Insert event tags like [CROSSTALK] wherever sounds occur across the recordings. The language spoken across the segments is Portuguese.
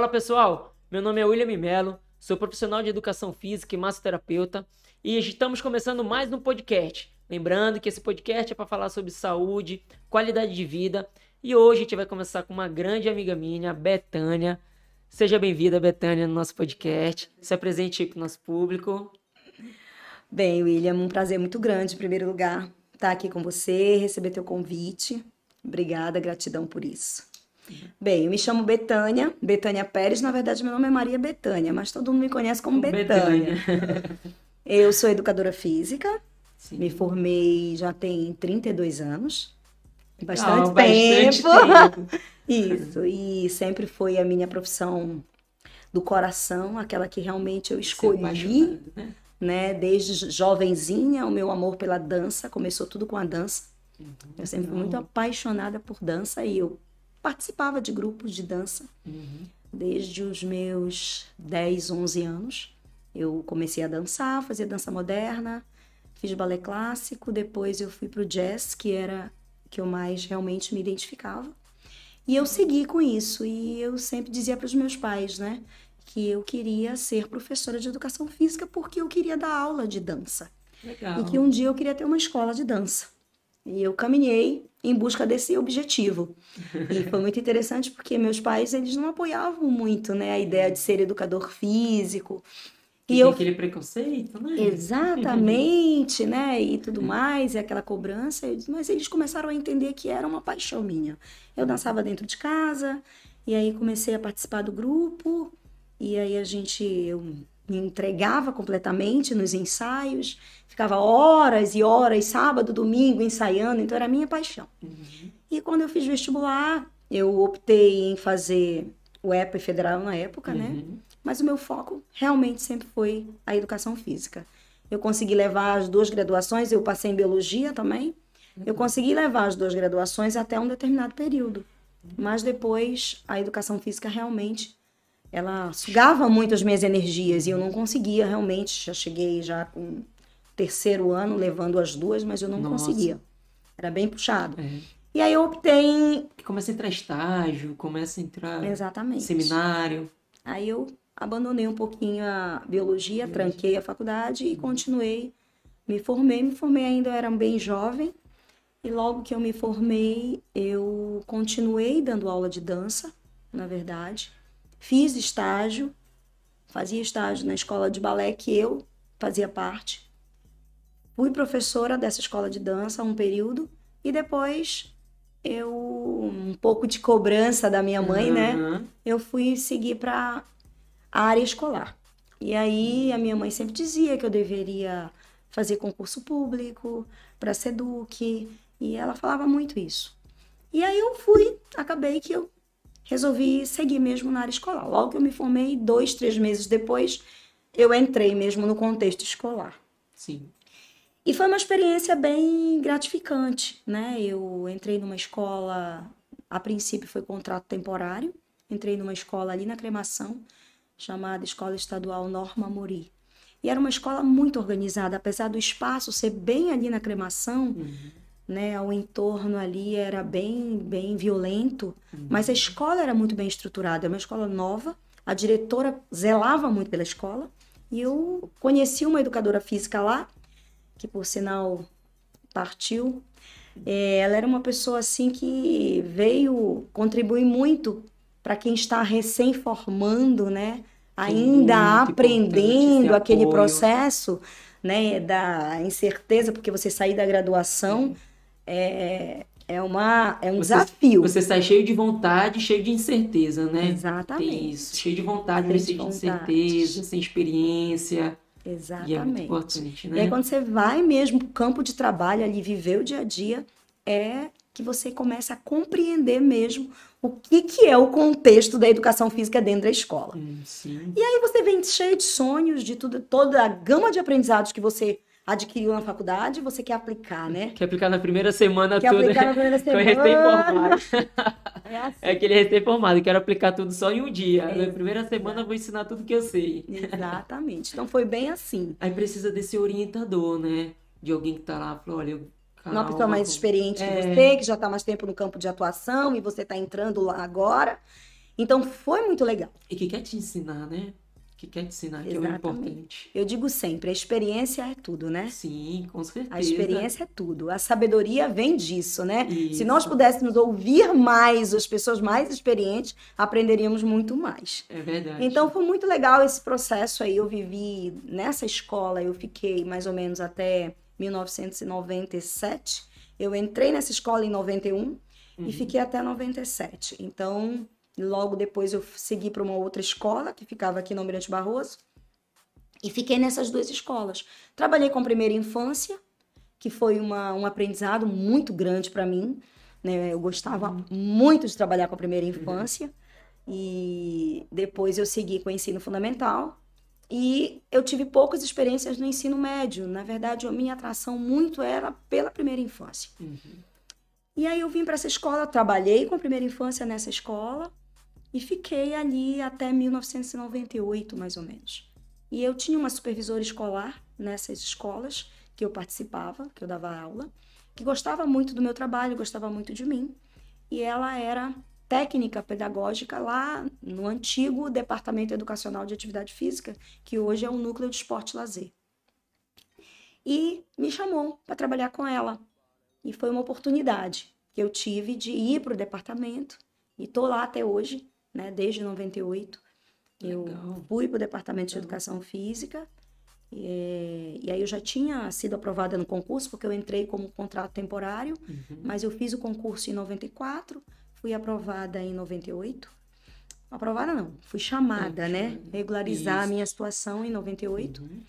Fala pessoal, meu nome é William Melo, sou profissional de educação física e massoterapeuta e estamos começando mais um podcast. Lembrando que esse podcast é para falar sobre saúde, qualidade de vida e hoje a gente vai começar com uma grande amiga minha, Betânia. Seja bem-vinda, Betânia, no nosso podcast. Se apresente aí para o nosso público. Bem, William, um prazer muito grande, em primeiro lugar, estar aqui com você, receber teu convite. Obrigada, gratidão por isso. Bem, eu me chamo Betânia, Betânia Pérez. Na verdade, meu nome é Maria Betânia, mas todo mundo me conhece como Betânia. [LAUGHS] eu sou educadora física, Sim. me formei já tem 32 anos. Bastante, ah, tempo. bastante tempo. [LAUGHS] Isso, e sempre foi a minha profissão do coração, aquela que realmente eu escolhi, né? né? Desde jovenzinha, o meu amor pela dança começou tudo com a dança. Uhum, eu sempre fui muito apaixonada por dança e eu participava de grupos de dança uhum. desde os meus 10, 11 anos. Eu comecei a dançar, fazia dança moderna, fiz balé clássico, depois eu fui para o jazz, que era que eu mais realmente me identificava. E eu segui com isso e eu sempre dizia para os meus pais, né, que eu queria ser professora de educação física porque eu queria dar aula de dança. Legal. E que um dia eu queria ter uma escola de dança. E eu caminhei em busca desse objetivo. E foi muito interessante porque meus pais, eles não apoiavam muito, né, a ideia de ser educador físico. E eu... aquele preconceito, né? Exatamente, né? E tudo mais, e aquela cobrança. Mas eles começaram a entender que era uma paixão minha. Eu dançava dentro de casa, e aí comecei a participar do grupo, e aí a gente, eu me entregava completamente nos ensaios, ficava horas e horas, sábado, domingo, ensaiando, então era a minha paixão. Uhum. E quando eu fiz vestibular, eu optei em fazer o EPA Federal na época, né? uhum. né? Mas o meu foco realmente sempre foi a educação física. Eu consegui levar as duas graduações, eu passei em biologia também. Uhum. Eu consegui levar as duas graduações até um determinado período. Mas depois a educação física realmente ela sugava muito as minhas energias e eu não conseguia realmente. Já cheguei já com terceiro ano levando as duas, mas eu não Nossa. conseguia. Era bem puxado. É. E aí eu optei em... Começa a entrar estágio, começa a entrar Exatamente. seminário. Aí eu abandonei um pouquinho a biologia, biologia. tranquei a faculdade e continuei. Me formei, me formei ainda, eu era bem jovem. E logo que eu me formei, eu continuei dando aula de dança, na verdade. Fiz estágio, fazia estágio na escola de balé que eu fazia parte. Fui professora dessa escola de dança um período e depois eu um pouco de cobrança da minha mãe, uhum. né? Eu fui seguir para a área escolar. E aí a minha mãe sempre dizia que eu deveria fazer concurso público para Seduc, e ela falava muito isso. E aí eu fui, acabei que eu resolvi seguir mesmo na área escolar. Logo que eu me formei, dois, três meses depois, eu entrei mesmo no contexto escolar. Sim. E foi uma experiência bem gratificante, né? Eu entrei numa escola, a princípio foi contrato temporário, entrei numa escola ali na Cremação, chamada Escola Estadual Norma Mori. E era uma escola muito organizada, apesar do espaço ser bem ali na Cremação, uhum né, o entorno ali era bem, bem violento, uhum. mas a escola era muito bem estruturada, era uma escola nova, a diretora zelava muito pela escola, e eu conheci uma educadora física lá, que por sinal partiu. É, ela era uma pessoa assim que veio contribuir muito para quem está recém formando, né? Ainda aprendendo aquele processo, né, da incerteza, porque você sair da graduação, é, é, uma, é um você, desafio. Você sai cheio de vontade, cheio de incerteza, né? Exatamente. Tem isso, cheio de vontade, cheio de, de incerteza, sem experiência. Exatamente. E é muito importante, né? E aí, quando você vai mesmo para o campo de trabalho ali, viver o dia a dia, é que você começa a compreender mesmo o que, que é o contexto da educação física dentro da escola. Hum, sim. E aí você vem cheio de sonhos, de tudo, toda a gama de aprendizados que você adquiriu na faculdade, você quer aplicar, né? Quer aplicar na primeira semana quer tudo. Quer aplicar na primeira [LAUGHS] semana. recém-formado. É, assim. é aquele recém-formado, quero aplicar tudo só em um dia. É, na primeira semana eu vou ensinar tudo que eu sei. Exatamente. Então foi bem assim. Aí precisa desse orientador, né? De alguém que tá lá, falou, olha, eu Calma. Uma pessoa mais experiente é. que você, que já está mais tempo no campo de atuação e você está entrando lá agora. Então foi muito legal. E que quer te ensinar, né? Que quer ensinar, que é o Exatamente. importante. Eu digo sempre, a experiência é tudo, né? Sim, com certeza. A experiência é tudo. A sabedoria vem disso, né? Se Isso. nós pudéssemos ouvir mais as pessoas mais experientes, aprenderíamos muito mais. É verdade. Então foi muito legal esse processo aí. Eu vivi nessa escola, eu fiquei mais ou menos até 1997. Eu entrei nessa escola em 91 Uhum. e fiquei até 97. Então, logo depois eu segui para uma outra escola que ficava aqui no Almirante Barroso e fiquei nessas duas escolas. Trabalhei com primeira infância, que foi uma, um aprendizado muito grande para mim. Né? Eu gostava muito de trabalhar com a primeira infância. E depois eu segui com o ensino fundamental. E eu tive poucas experiências no ensino médio. Na verdade, a minha atração muito era pela primeira infância. Uhum. E aí eu vim para essa escola, trabalhei com a primeira infância nessa escola e fiquei ali até 1998, mais ou menos. E eu tinha uma supervisora escolar nessas escolas que eu participava, que eu dava aula, que gostava muito do meu trabalho, gostava muito de mim. E ela era técnica pedagógica lá no antigo Departamento Educacional de Atividade Física, que hoje é o Núcleo de Esporte e Lazer. E me chamou para trabalhar com ela. E foi uma oportunidade que eu tive de ir para o departamento. E estou lá até hoje, né, desde 98. Eu Legal. fui para o departamento de Legal. educação física. E, e aí eu já tinha sido aprovada no concurso, porque eu entrei como contrato temporário. Uhum. Mas eu fiz o concurso em 94, fui aprovada em 98. Aprovada não, fui chamada, É, né? Regularizar a Isso. minha situação em 98. Uhum.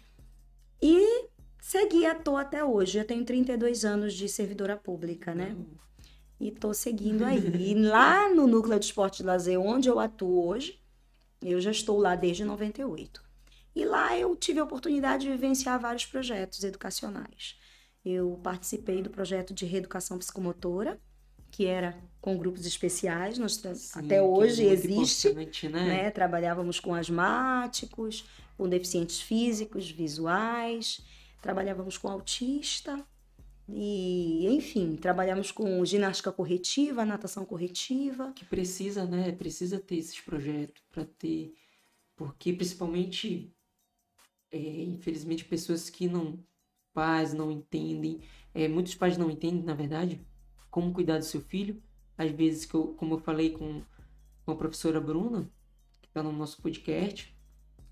E segui à toa até hoje. Eu tenho 32 anos de servidora pública, né? E tô seguindo aí. [LAUGHS] E lá no Núcleo de Esporte e Lazer, onde eu atuo hoje, eu já estou lá desde 98. E lá eu tive a oportunidade de vivenciar vários projetos educacionais. Eu participei do projeto de reeducação psicomotora, que era com grupos especiais, nós Sim, até é hoje muito existe né? né? Trabalhávamos com asmáticos, com deficientes físicos, visuais, trabalhávamos com autista e, enfim, trabalhamos com ginástica corretiva, natação corretiva. Que precisa, né? Precisa ter esses projetos para ter. Porque principalmente, é, infelizmente, pessoas que não. Pais não entendem. é, muitos pais não entendem, na verdade, como cuidar do seu filho. Às vezes, que eu, como eu falei com, com a professora Bruna, que está no nosso podcast,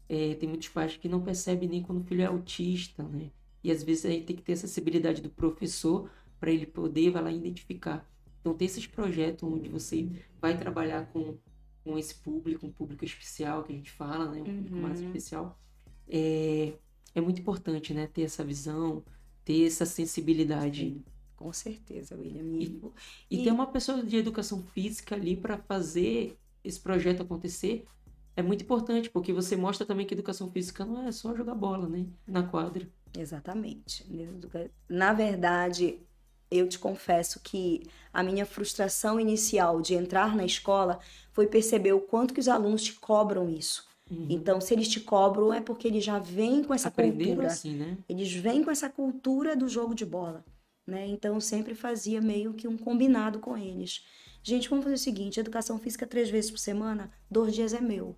é, tem muitos pais que não percebem nem quando o filho é autista, né? E às vezes aí tem que ter essa sensibilidade do professor para ele poder vai lá identificar. Então tem esses projetos onde você vai trabalhar com, com esse público, um público especial que a gente fala, né? Um público mais Uhum. especial. É, é muito importante, né? Ter essa visão, ter essa sensibilidade. Com certeza, William. E, E, e E- ter uma pessoa de educação física ali para fazer esse projeto acontecer é muito importante, porque você mostra também que educação física não é só jogar bola, né? Na quadra. Exatamente. Na verdade, eu te confesso que a minha frustração inicial de entrar na escola foi perceber o quanto que os alunos te cobram isso. Uhum. Então, se eles te cobram, é porque eles já vêm com essa Aprenderam cultura. assim, né? Eles vêm com essa cultura do jogo de bola, né? Então eu sempre fazia meio que um combinado com eles. Gente, vamos fazer o seguinte: educação física três vezes por semana, dois dias é meu.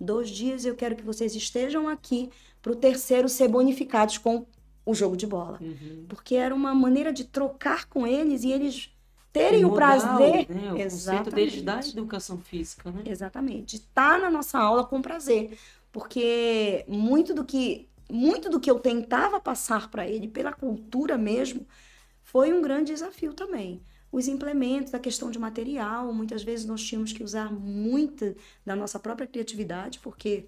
Dois dias eu quero que vocês estejam aqui para o terceiro ser bonificados com o jogo de bola. Uhum. Porque era uma maneira de trocar com eles e eles terem o mudar prazer. né? O conceito deles da Exatamente. educação física, né? Exatamente. De estar na nossa aula com prazer. Porque muito do que muito do que eu tentava passar para ele pela cultura mesmo foi um grande desafio também. Os implementos, a questão de material, muitas vezes nós tínhamos que usar muito da nossa própria criatividade, porque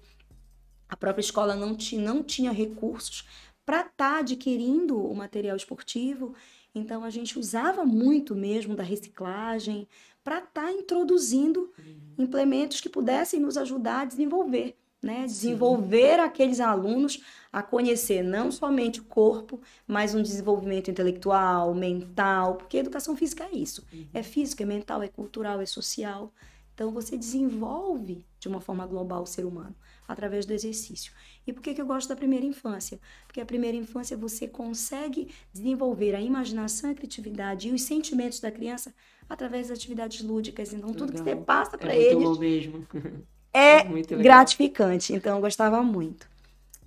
a própria escola não, ti, não tinha recursos para estar adquirindo o material esportivo. Então a gente usava muito mesmo da reciclagem para estar introduzindo implementos que pudessem nos ajudar a desenvolver, né? Desenvolver aqueles alunos a conhecer não somente o corpo, mas um desenvolvimento intelectual, mental, porque educação física é isso. É física, é mental, é cultural, é social. Então você desenvolve de uma forma global o ser humano. através do exercício. E por que, que eu gosto da primeira infância? Porque a primeira infância você consegue desenvolver a imaginação, a criatividade e os sentimentos da criança através das atividades lúdicas. Então, tudo Legal. que você passa para é eles. [LAUGHS] é legal. gratificante. Então, eu gostava muito.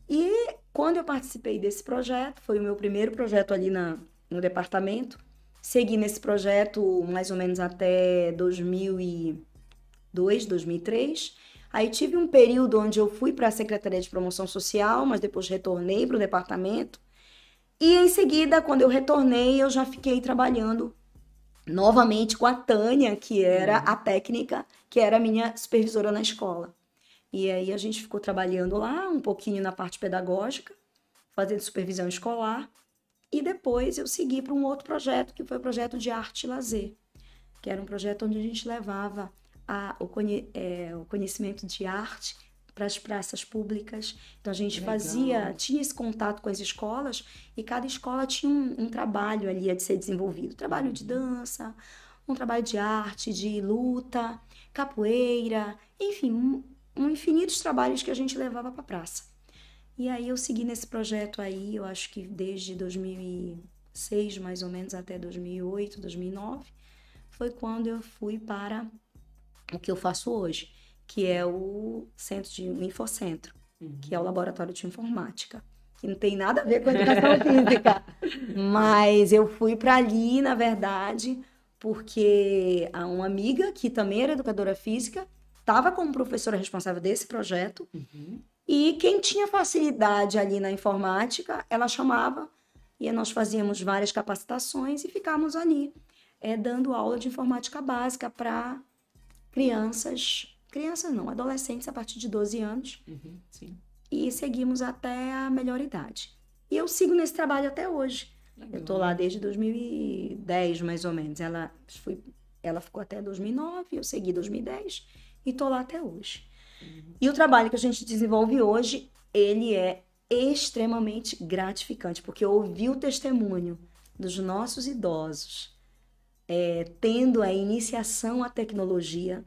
E quando eu participei desse projeto, foi o meu primeiro projeto ali na, no departamento. Segui nesse projeto mais ou menos até 2002, 2003. Aí tive um período onde eu fui para a Secretaria de Promoção Social, mas depois retornei para o departamento. E em seguida, quando eu retornei, eu já fiquei trabalhando novamente com a Tânia, que era a técnica, que era a minha supervisora na escola. E aí a gente ficou trabalhando lá um pouquinho na parte pedagógica, fazendo supervisão escolar. E depois eu segui para um outro projeto, que foi o projeto de arte e lazer, que era um projeto onde a gente levava a, o, conhe, é, o conhecimento de arte para as praças públicas. Então a gente Legal. fazia, tinha esse contato com as escolas e cada escola tinha um, um trabalho ali a de ser desenvolvido. Trabalho de dança, um trabalho de arte, de luta, capoeira, enfim, um, um infinitos trabalhos que a gente levava para a praça. E aí eu segui nesse projeto aí, eu acho que desde 2006 mais ou menos até 2008, 2009, foi quando eu fui para o que eu faço hoje, que é o centro de o Infocentro, Uhum. que é o laboratório de informática, que não tem nada a ver com educação [LAUGHS] física, mas eu fui para ali, na verdade, porque a uma amiga que também era educadora física estava como professora responsável desse projeto Uhum. e quem tinha facilidade ali na informática, ela chamava e nós fazíamos várias capacitações e ficávamos ali é, dando aula de informática básica para crianças, crianças não, adolescentes a partir de 12 anos Uhum. Sim. e seguimos até a melhor idade. E eu sigo nesse trabalho até hoje. Eu tô lá desde 2010, mais ou menos. Ela, foi, ela ficou até 2009, eu segui 2010 e tô lá até hoje. E o trabalho que a gente desenvolve hoje, ele é extremamente gratificante, porque ouvir o testemunho dos nossos idosos, é, tendo a iniciação à tecnologia,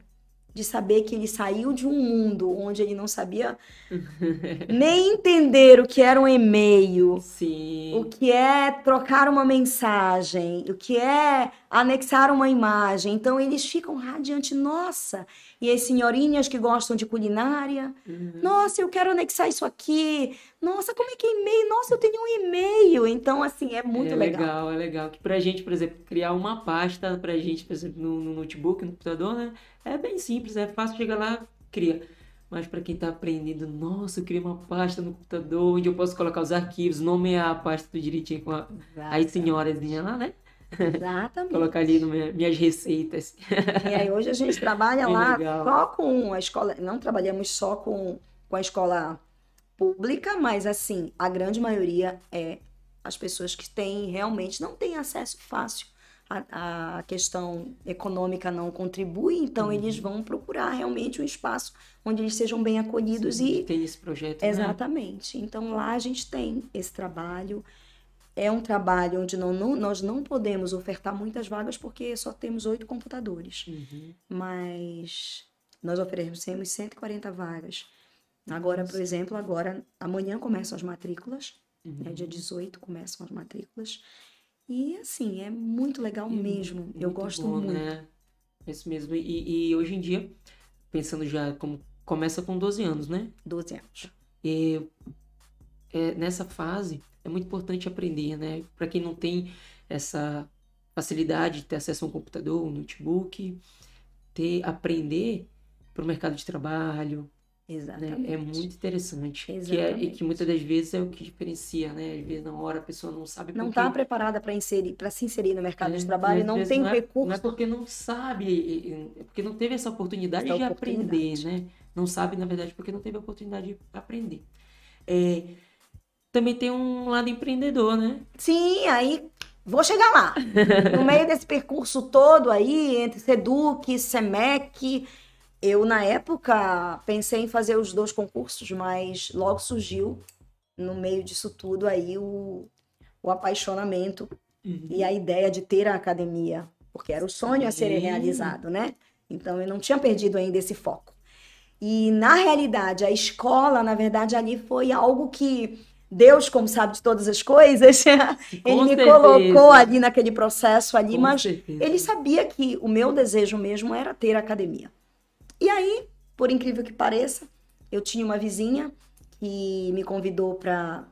de saber que ele saiu de um mundo onde ele não sabia [LAUGHS] nem entender o que era um e-mail, Sim. o que é trocar uma mensagem, o que é anexar uma imagem. Então eles ficam radiante, nossa. E as senhorinhas que gostam de culinária, Uhum. nossa, eu quero anexar isso aqui. Nossa, como é que é e-mail? Nossa, eu tenho um e-mail. Então, assim, é muito é legal. legal, é legal. Que pra gente, por exemplo, criar uma pasta pra gente, por exemplo, no, no notebook, no computador, né? É bem simples, é fácil chegar lá, cria. Mas pra quem tá aprendendo, nossa, eu criei uma pasta no computador onde eu posso colocar os arquivos, nomear a pasta tudo direitinho com a, a senhorazinha lá, né? Exatamente. [LAUGHS] Colocar ali minha- minhas receitas. E aí hoje a gente [LAUGHS] trabalha Bem lá legal. só com a escola, não trabalhamos só com, com a escola pública, mas assim, a grande maioria é as pessoas que têm realmente não têm acesso fácil. A, a questão econômica não contribui, então Uhum. eles vão procurar realmente um espaço onde eles sejam bem acolhidos e Tem esse projeto, né? Exatamente. Então lá a gente tem esse trabalho. É um trabalho onde não, não- nós não podemos ofertar muitas vagas porque só temos oito computadores. Uhum. Mas nós oferecemos 140 vagas. Agora, por exemplo, agora amanhã começam as matrículas, né? Dia 18 começam as matrículas. E assim, é muito legal E mesmo. Eu muito gosto bom, muito. Né? Isso mesmo. E, e hoje em dia, pensando já como começa com 12 anos, né? 12 anos. E é, nessa fase é muito importante aprender, né? Para quem não tem essa facilidade de ter acesso a um computador, um notebook, ter aprender para o mercado de trabalho, né? Exatamente. É muito interessante. Que é, e Exatamente. que muitas das vezes é o que diferencia, né? Às vezes na hora a pessoa não sabe Não está preparada para inserir, para se inserir no mercado É, de trabalho, não tem não é, recurso. Não é porque não sabe, é porque não teve essa oportunidade Essa de aprender, oportunidade. né? Não sabe, na verdade, porque não teve a oportunidade de aprender. É, também tem um lado empreendedor, né? Sim, aí vou chegar lá. [LAUGHS] No meio desse percurso todo aí, entre Seduc, Semec, eu na época pensei em fazer os dois concursos, mas logo surgiu no meio disso tudo aí o, o apaixonamento e a ideia de ter a academia, porque era o sonho a ser realizado, né? Então eu não tinha perdido ainda esse foco. E na realidade, a escola, na verdade, ali foi algo que Deus, como sabe de todas as coisas, [LAUGHS] ele me certeza. colocou ali naquele processo ali, Com mas certeza. ele sabia que o meu desejo mesmo era ter academia. E aí, por incrível que pareça, eu tinha uma vizinha que me convidou para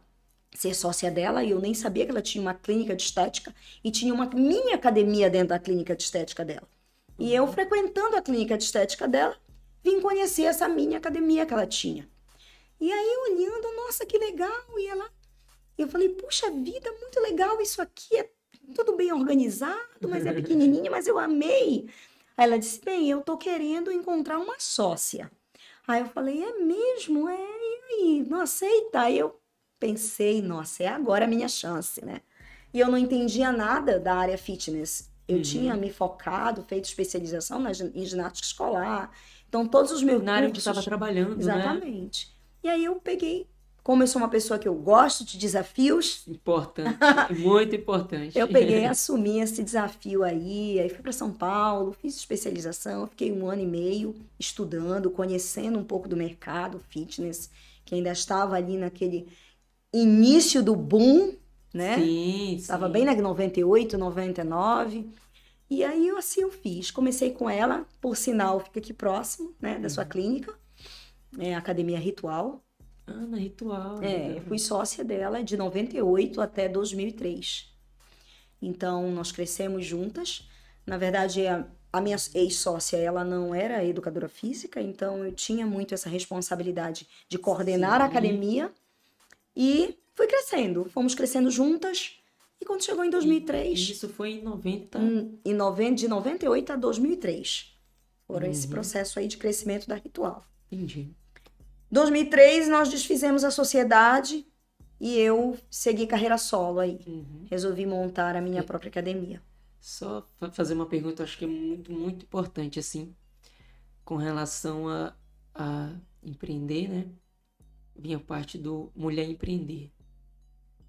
ser sócia dela e eu nem sabia que ela tinha uma clínica de estética e tinha uma mini academia dentro da clínica de estética dela. E eu frequentando a clínica de estética dela, vim conhecer essa mini academia que ela tinha. E aí olhando, nossa, que legal! E ela, eu falei, puxa vida, muito legal isso aqui, é tudo bem organizado, mas é [LAUGHS] pequenininho, mas eu amei. Aí ela disse, bem, eu tô querendo encontrar uma sócia. Aí eu falei, é mesmo? É, e aí, não aceita? Aí eu pensei, nossa, é agora a minha chance, né? E eu não entendia nada da área fitness. Eu Uhum. tinha me focado, feito especialização na, em ginástica escolar. Então, todos os meus Na área que cursos... estava trabalhando, né? Exatamente. E aí eu peguei, como eu sou uma pessoa que eu gosto de desafios, Importante, muito importante. eu peguei e [LAUGHS] assumi esse desafio aí, aí fui para São Paulo, fiz especialização, fiquei um ano e meio estudando, conhecendo um pouco do mercado fitness, que ainda estava ali naquele início do boom, né? Sim, Estava sim. bem na 98, 99. E aí eu assim eu fiz. Comecei com ela, por sinal, fica aqui próximo, né, da sua Uhum. clínica. É Academia Ritual. Ah, na ritual. É, legal. eu fui sócia dela de 98 até 2003. Então, nós crescemos juntas. Na verdade, a, a minha ex-sócia, ela não era educadora física, então eu tinha muito essa responsabilidade de coordenar a Sim. academia. E fui crescendo, fomos crescendo juntas. E quando chegou em 2003, Isso foi em 90. hum, em noven- de 98 a 2003, foram esse Uhum. processo aí de crescimento da Ritual. Entendi. 2003 nós desfizemos a sociedade e eu segui carreira solo aí. Uhum. Resolvi montar a minha própria academia. Só fa- fazer uma pergunta, acho que é muito, muito importante, assim, com relação a, a empreender, né? Vinha parte do mulher empreender,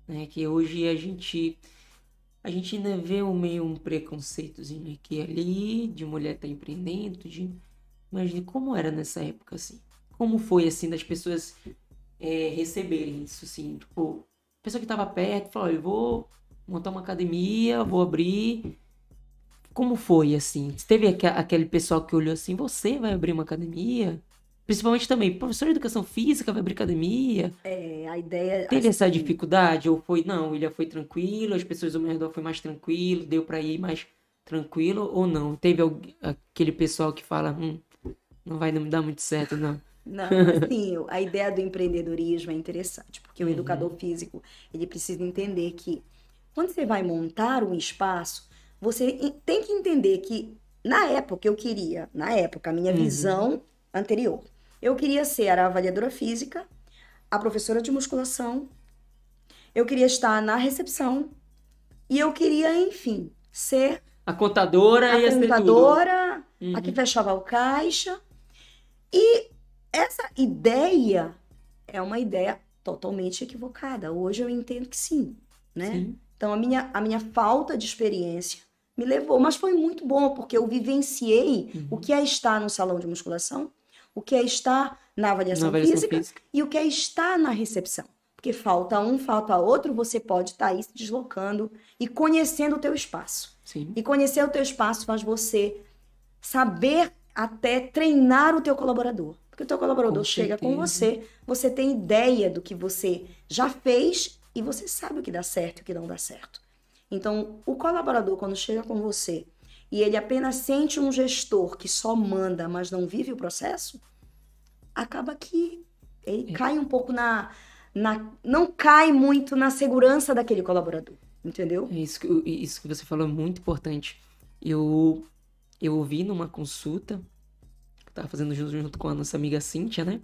né? Que hoje a gente, a gente ainda vê um meio um preconceitozinho aqui ali, de mulher estar empreendendo, de... Mas de como era nessa época, assim? Como foi, assim, das pessoas é, receberem isso, assim? Tipo, a pessoa que estava perto falou, "Olha, eu vou montar uma academia, vou abrir. Como foi assim? Teve aque- aquele pessoal que olhou assim, você vai abrir uma academia? Principalmente também, professor de educação física vai abrir academia? É, a ideia. Teve essa assim, dificuldade? Ou foi, não, William foi tranquilo, as pessoas ao meu redor foi mais tranquilo, deu pra ir mais tranquilo ou não? Teve aquele pessoal que fala, hum, não vai me dar muito certo, não. Não, assim, a ideia do empreendedorismo é interessante, porque o Uhum. educador físico, ele precisa entender que quando você vai montar um espaço, você tem que entender que na época eu queria, na época, a minha Uhum. visão anterior, eu queria ser a avaliadora física, a professora de musculação, eu queria estar na recepção e eu queria, enfim, ser A contadora a ser tudo. contadora, Uhum. a que fechava o caixa. E essa ideia é uma ideia totalmente equivocada. Hoje eu entendo que sim, né? Sim. Então a minha, a minha falta de experiência me levou, mas foi muito bom porque eu vivenciei Uhum. o que é estar no salão de musculação, o que é estar na avaliação, Na avaliação física, física. e o que é estar na recepção. Porque falta um, falta outro, você pode estar aí se deslocando e conhecendo o teu espaço. Sim. E conhecer o teu espaço faz você saber até treinar o teu colaborador. Porque o teu colaborador Com chega com certeza. você, você tem ideia do que você já fez e você sabe o que dá certo e o que não dá certo. Então, o colaborador, quando chega com você e ele apenas sente um gestor que só manda, mas não vive o processo, acaba que ele É. cai um pouco na, na. Não cai muito na segurança daquele colaborador. Entendeu? É isso, que- isso que você falou é muito importante. Eu, eu ouvi numa consulta, que eu tava fazendo junto, junto com a nossa amiga Cíntia, né?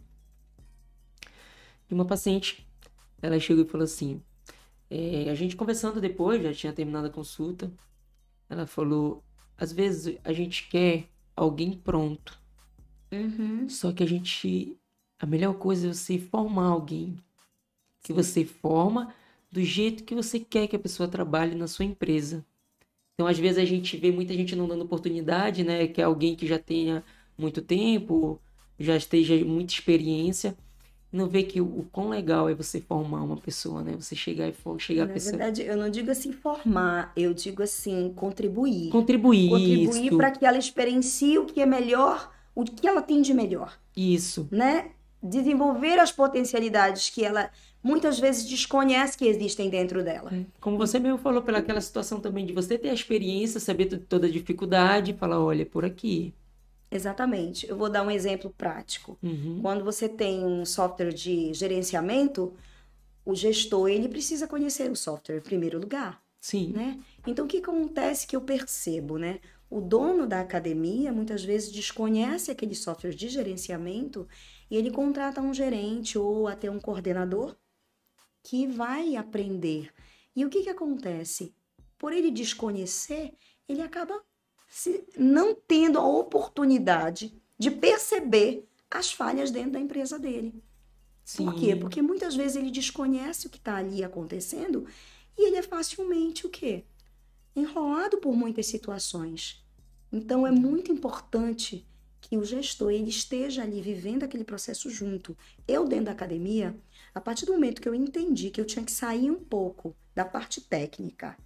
E uma paciente, ela chegou e falou assim, é, a gente conversando depois, já tinha terminado a consulta, ela falou, às vezes a gente quer alguém pronto, Uhum. só que a gente, a melhor coisa é você formar alguém, que você forma do jeito que você quer que a pessoa trabalhe na sua empresa. Então, às vezes, a gente vê muita gente não dando oportunidade, né? Que é alguém que já tenha muito tempo, já esteja muita experiência, não vê que o, o quão legal é você formar uma pessoa, né? Você chegar e chegar Na a pessoa. verdade, eu não digo assim formar, eu digo assim contribuir. Contribuir. Contribuir para que ela experiencie o que é melhor, o que ela tem de melhor. Isso. Né? Desenvolver as potencialidades que ela muitas vezes desconhece que existem dentro dela. É. Como você mesmo falou, pelaquela situação também de você ter a experiência, saber toda a dificuldade, falar, olha, é por aqui. Exatamente. Eu vou dar um exemplo prático. Uhum. Quando você tem um software de gerenciamento, o gestor ele precisa conhecer o software em primeiro lugar, Sim. né? Então o que acontece que eu percebo, né? O dono da academia muitas vezes desconhece aquele software de gerenciamento e ele contrata um gerente ou até um coordenador que vai aprender. E o que que acontece? Por ele desconhecer, ele acaba se não tendo a oportunidade de perceber as falhas dentro da empresa dele. Sim. Por quê? Porque muitas vezes ele desconhece o que está ali acontecendo e ele é facilmente o quê? Enrolado por muitas situações. Então é muito importante que o gestor ele esteja ali vivendo aquele processo junto. Eu dentro da academia, a partir do momento que eu entendi que eu tinha que sair um pouco da parte técnica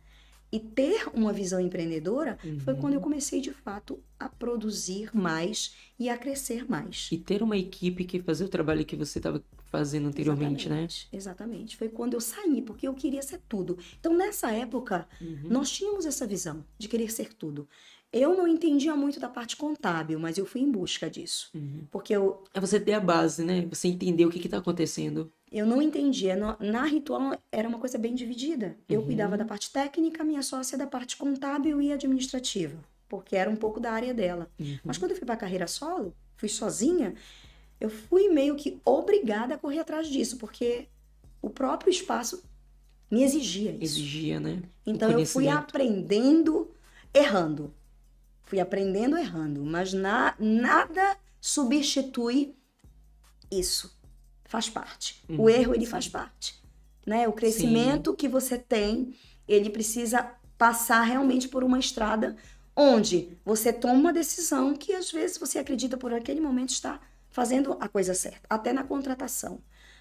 e ter uma visão empreendedora, uhum. foi quando eu comecei de fato a produzir mais e a crescer mais. E ter uma equipe que fazia o trabalho que você estava fazendo anteriormente, exatamente, né? Exatamente. Foi quando eu saí, porque eu queria ser tudo. Então, nessa época, uhum. nós tínhamos essa visão de querer ser tudo. Eu não entendia muito da parte contábil, mas eu fui em busca disso. Uhum. Porque eu. É você ter a base, né? Você entender o que está acontecendo. Eu não entendia. Na ritual era uma coisa bem dividida. Eu Uhum. cuidava da parte técnica, minha sócia da parte contábil e administrativa, porque era um pouco da área dela. Uhum. Mas quando eu fui para a carreira solo, fui sozinha, eu fui meio que obrigada a correr atrás disso, porque o próprio espaço me exigia isso. Exigia, né? O Então eu fui aprendendo errando. Fui aprendendo errando, mas na- nada substitui isso. Faz parte. O Uhum, erro ele sim. faz parte, né? O crescimento que você tem, ele precisa passar realmente por uma estrada onde você toma uma decisão que às vezes você acredita por aquele momento está fazendo a coisa certa, até na contratação.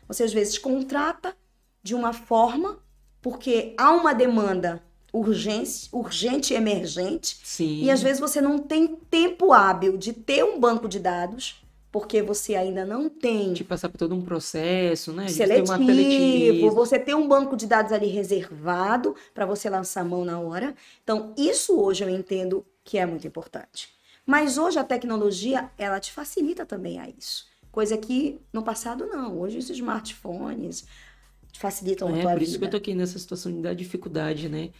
Você às vezes contrata de uma forma porque há uma demanda urgente, urgente e emergente, Sim. e às vezes você não tem tempo hábil de ter um banco de dados, porque você ainda não tem De passar por todo um processo, né? Seletivo, seletiva. você tem um banco de dados ali reservado para você lançar a mão na hora. Então, isso hoje eu entendo que é muito importante. Mas hoje a tecnologia, ela te facilita também a isso. Coisa que no passado não. Hoje os smartphones te facilitam a É, tua por isso que vida. eu tô aqui nessa situação da dificuldade, né?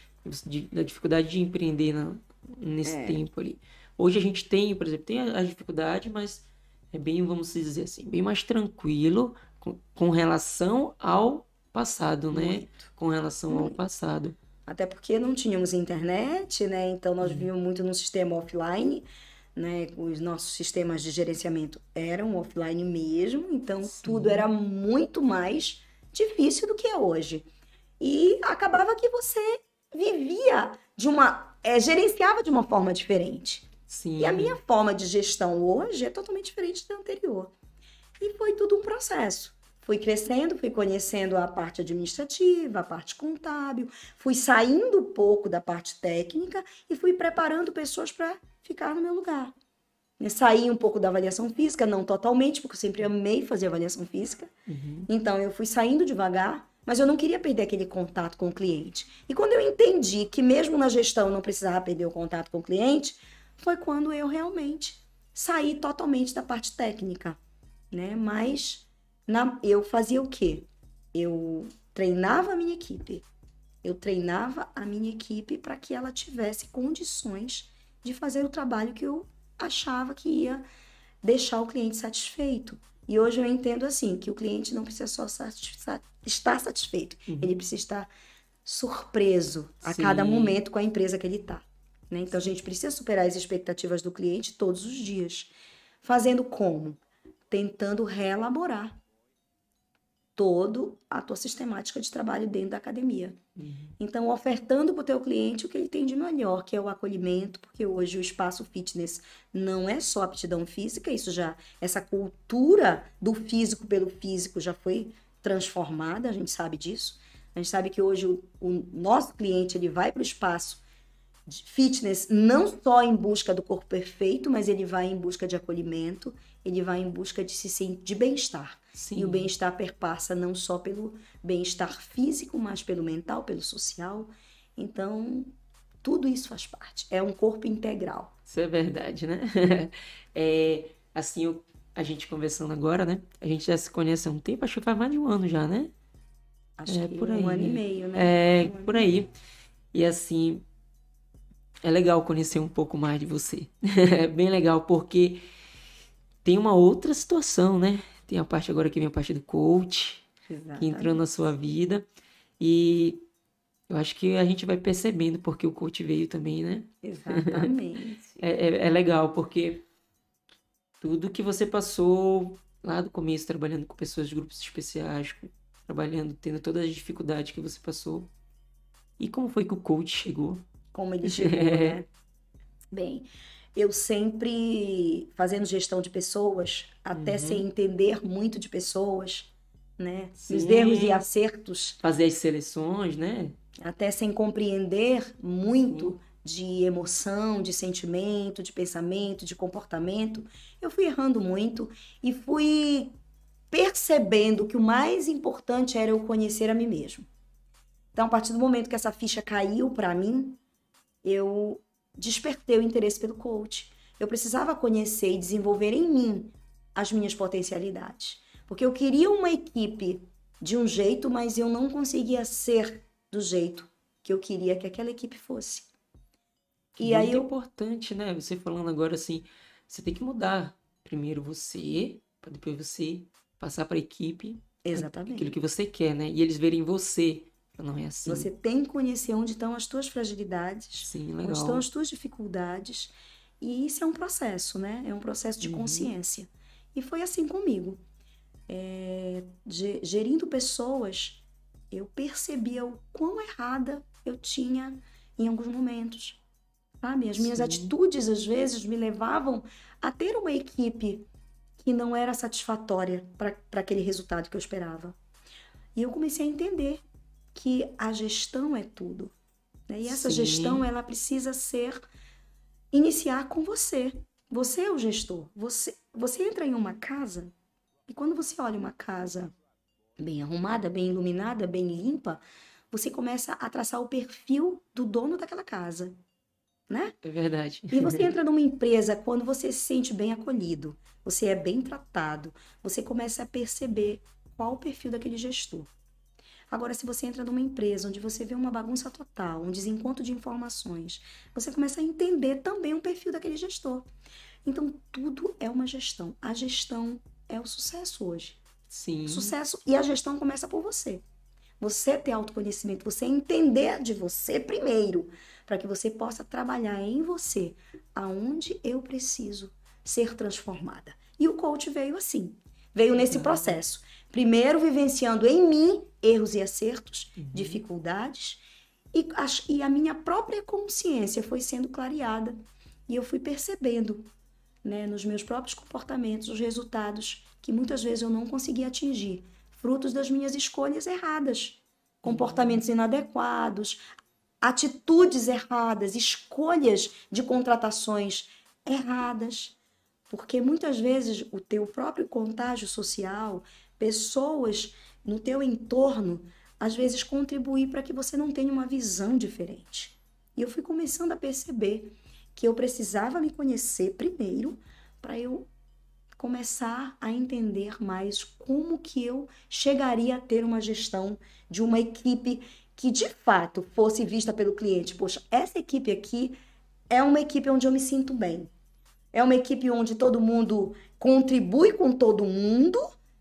Da dificuldade de empreender na- nesse É. tempo ali. Hoje a gente tem, por exemplo, tem a, a dificuldade, mas é bem, vamos dizer assim, bem mais tranquilo com, com relação ao passado, né? Muito. Com relação ao Muito. passado. Até porque não tínhamos internet, né? Então nós vivíamos muito num sistema offline, né? Os nossos sistemas de gerenciamento eram offline mesmo, então Sim. tudo era muito mais difícil do que é hoje. E acabava que você vivia de uma, é, gerenciava de uma forma diferente. Sim. E a minha forma de gestão hoje é totalmente diferente da anterior. E foi tudo um processo. Fui crescendo, fui conhecendo a parte administrativa, a parte contábil, fui saindo um pouco da parte técnica e fui preparando pessoas para ficar no meu lugar. Né, Saí um pouco da avaliação física, não totalmente, porque eu sempre amei fazer avaliação física. Uhum. Então eu fui saindo devagar, mas eu não queria perder aquele contato com o cliente. E quando eu entendi que mesmo na gestão eu não precisava perder o contato com o cliente, foi quando eu realmente saí totalmente da parte técnica, né? Mas na- eu fazia o quê? Eu treinava a minha equipe. Eu treinava a minha equipe para que ela tivesse condições de fazer o trabalho que eu achava que ia deixar o cliente satisfeito. E hoje eu entendo assim, que o cliente não precisa só estar satisfeito, Uhum. ele precisa estar surpreso a Sim. cada momento com a empresa que ele está. Né? Então a gente precisa superar as expectativas do cliente todos os dias. Fazendo como? Tentando reelaborar todo a tua sistemática de trabalho dentro da academia. Uhum. Então, ofertando para o teu cliente o que ele tem de melhor, que é o acolhimento, porque hoje o espaço fitness não é só aptidão física, isso já, essa cultura do físico pelo físico já foi transformada, a gente sabe disso. A gente sabe que hoje o, o nosso cliente ele vai para o espaço fitness não só em busca do corpo perfeito, mas ele vai em busca de acolhimento, ele vai em busca de se sentir de bem-estar. E o bem-estar perpassa não só pelo bem-estar físico, mas pelo mental, pelo social. Então, tudo isso faz parte. É um corpo integral. Isso é verdade, né? [LAUGHS] é, assim, eu- a gente conversando agora, né? A gente já se conhece há um tempo, acho que faz mais de um ano já, né? Acho É, que por um aí. ano e meio, né? É, Um por aí. E assim, é legal conhecer um pouco mais de você. [LAUGHS] É bem legal, porque tem uma outra situação, né? Tem a parte agora que vem a parte do coach, que entrou Exatamente. na sua vida. E eu acho que a gente vai percebendo porque o coach veio também, né? Exatamente. [LAUGHS] É, é, é legal, porque tudo que você passou lá do começo, trabalhando com pessoas de grupos especiais, trabalhando, tendo todas as dificuldades que você passou. E como foi que o coach chegou? Como ele chegou, né? [LAUGHS] Bem, eu sempre fazendo gestão de pessoas, até Uhum. sem entender muito de pessoas, né? Os Sim. erros e acertos, Fazer as seleções, né? até sem compreender muito de emoção, de sentimento, de pensamento, de comportamento, eu fui errando muito e fui percebendo que o mais importante era eu conhecer a mim mesmo. Então, a partir do momento que essa ficha caiu para mim, eu despertei o interesse pelo coach. Eu precisava conhecer e desenvolver em mim as minhas potencialidades, porque eu queria uma equipe de um jeito, mas eu não conseguia ser do jeito que eu queria que aquela equipe fosse. E aí Muito eu importante, né? Você falando agora assim, você tem que mudar. Primeiro você, para depois você passar para a equipe exatamente. aquilo que você quer, né? E eles verem você. Não é assim. Você tem que conhecer onde estão as tuas fragilidades, Sim, onde estão as tuas dificuldades. E isso é um processo, né? É um processo de Uhum. consciência. E foi assim comigo. É, ge- gerindo pessoas, eu percebia o quão errada eu tinha em alguns momentos. Sabe? As minhas Sim. atitudes, às vezes, me levavam a ter uma equipe que não era satisfatória para aquele resultado que eu esperava. E eu comecei a entender que a gestão é tudo. né? E essa Sim. gestão, ela precisa ser iniciar com você. Você é o gestor. Você, você entra em uma casa e quando você olha uma casa bem arrumada, bem iluminada, bem limpa, você começa a traçar o perfil do dono daquela casa, né? É verdade. E você entra numa empresa quando você se sente bem acolhido, você é bem tratado, você começa a perceber qual o perfil daquele gestor. Agora, se você entra numa empresa onde você vê uma bagunça total, um desencontro de informações, você começa a entender também o perfil daquele gestor. Então, tudo é uma gestão. A gestão é o sucesso hoje. Sim. Sucesso e a gestão começa por você. Você ter autoconhecimento, você entender de você primeiro, para que você possa trabalhar em você aonde eu preciso ser transformada. E o coach veio assim, veio nesse processo. Primeiro vivenciando em mim erros e acertos, Uhum. dificuldades, e, as- e a minha própria consciência foi sendo clareada. E eu fui percebendo né, nos meus próprios comportamentos os resultados que muitas vezes eu não conseguia atingir, frutos das minhas escolhas erradas, comportamentos inadequados, atitudes erradas, escolhas de contratações erradas. Porque muitas vezes o teu próprio contágio social, pessoas no teu entorno, às vezes contribuem para que você não tenha uma visão diferente. E eu fui começando a perceber que eu precisava me conhecer primeiro para eu começar a entender mais como que eu chegaria a ter uma gestão de uma equipe que de fato fosse vista pelo cliente. Poxa, essa equipe aqui é uma equipe onde eu me sinto bem. É uma equipe onde todo mundo contribui com todo mundo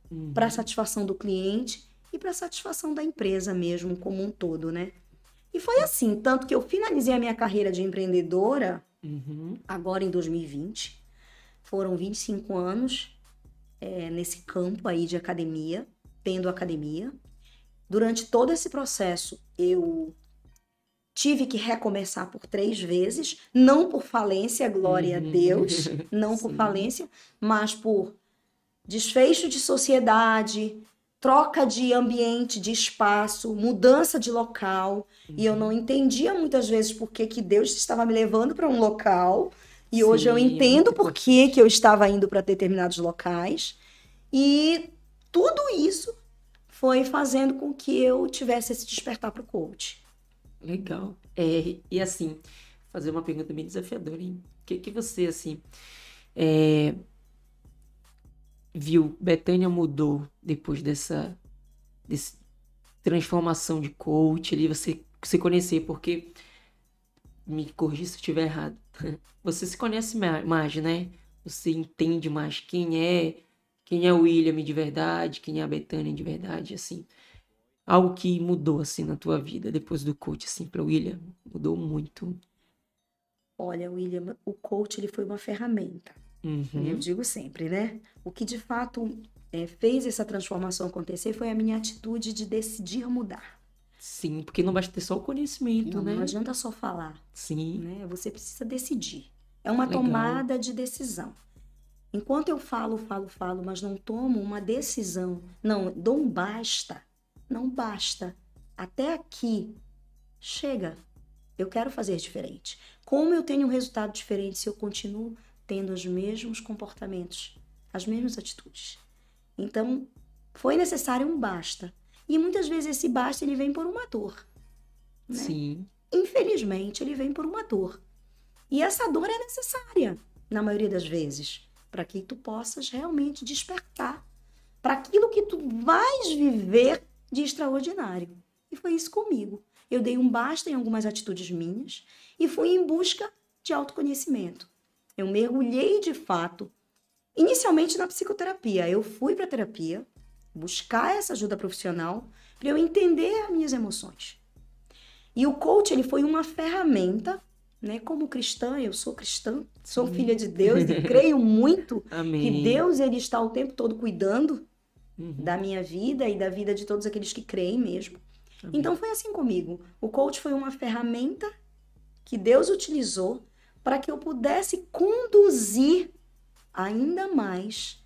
Uhum. para a satisfação do cliente e para a satisfação da empresa mesmo como um todo, né? E foi assim, tanto que eu finalizei a minha carreira de empreendedora Uhum. agora em 2020. Foram 25 anos é, nesse campo aí de academia. tendo academia. Durante todo esse processo, eu tive que recomeçar por três vezes, não por falência, glória a Uhum. Deus, [LAUGHS] não por falência, mas por desfecho de sociedade, troca de ambiente, de espaço, mudança de local. E eu não entendia muitas vezes por que, que Deus estava me levando para um local. E hoje eu Sim, é entendo muito por que, que eu estava indo para determinados locais. E tudo isso foi fazendo com que eu tivesse esse despertar para o coach. Legal. É, e assim, fazer uma pergunta bem desafiadora, hein? O que que você, assim, é, viu, Betânia mudou depois dessa, desse transformação de coach ali, você se conhecer, porque, me corrija se eu estiver errado, [LAUGHS] você se conhece ma- mais, né? Você entende mais quem é, quem é o William de verdade, quem é a Betânia de verdade, assim. Algo que mudou, assim, na tua vida depois do coach, assim, para William, mudou muito. Olha, William, o coach ele foi uma ferramenta. Eu Uhum. digo sempre, né? O que de fato eh, fez essa transformação acontecer foi a minha atitude de decidir mudar. Sim, porque não basta ter só o conhecimento, Não, né? não adianta só falar, Sim, né? Você precisa decidir. É uma Legal. tomada de decisão. Enquanto eu falo, falo, falo, mas não tomo uma decisão, não, dou um basta, não basta. Até aqui, chega. Eu quero fazer diferente. Como eu tenho um resultado diferente se eu continuo tendo os mesmos comportamentos, as mesmas atitudes? Então, foi necessário um basta. E muitas vezes esse basta ele vem por uma dor. né? sim, infelizmente, ele vem por uma dor. E essa dor é necessária, na maioria das vezes, para que tu possas realmente despertar para aquilo que tu vais viver de extraordinário. E foi isso comigo. Eu dei um basta em algumas atitudes minhas e fui em busca de autoconhecimento. Eu mergulhei de fato, inicialmente na psicoterapia. Eu fui para terapia buscar essa ajuda profissional para eu entender as minhas emoções. E o coach, ele foi uma ferramenta, né? Como cristã, eu sou cristã, sou Sim. filha de Deus e creio muito [LAUGHS] que amém. Deus, ele está o tempo todo cuidando Uhum, da minha vida e da vida de todos aqueles que creem mesmo. amém. Então foi assim comigo. O coach foi uma ferramenta que Deus utilizou para que eu pudesse conduzir ainda mais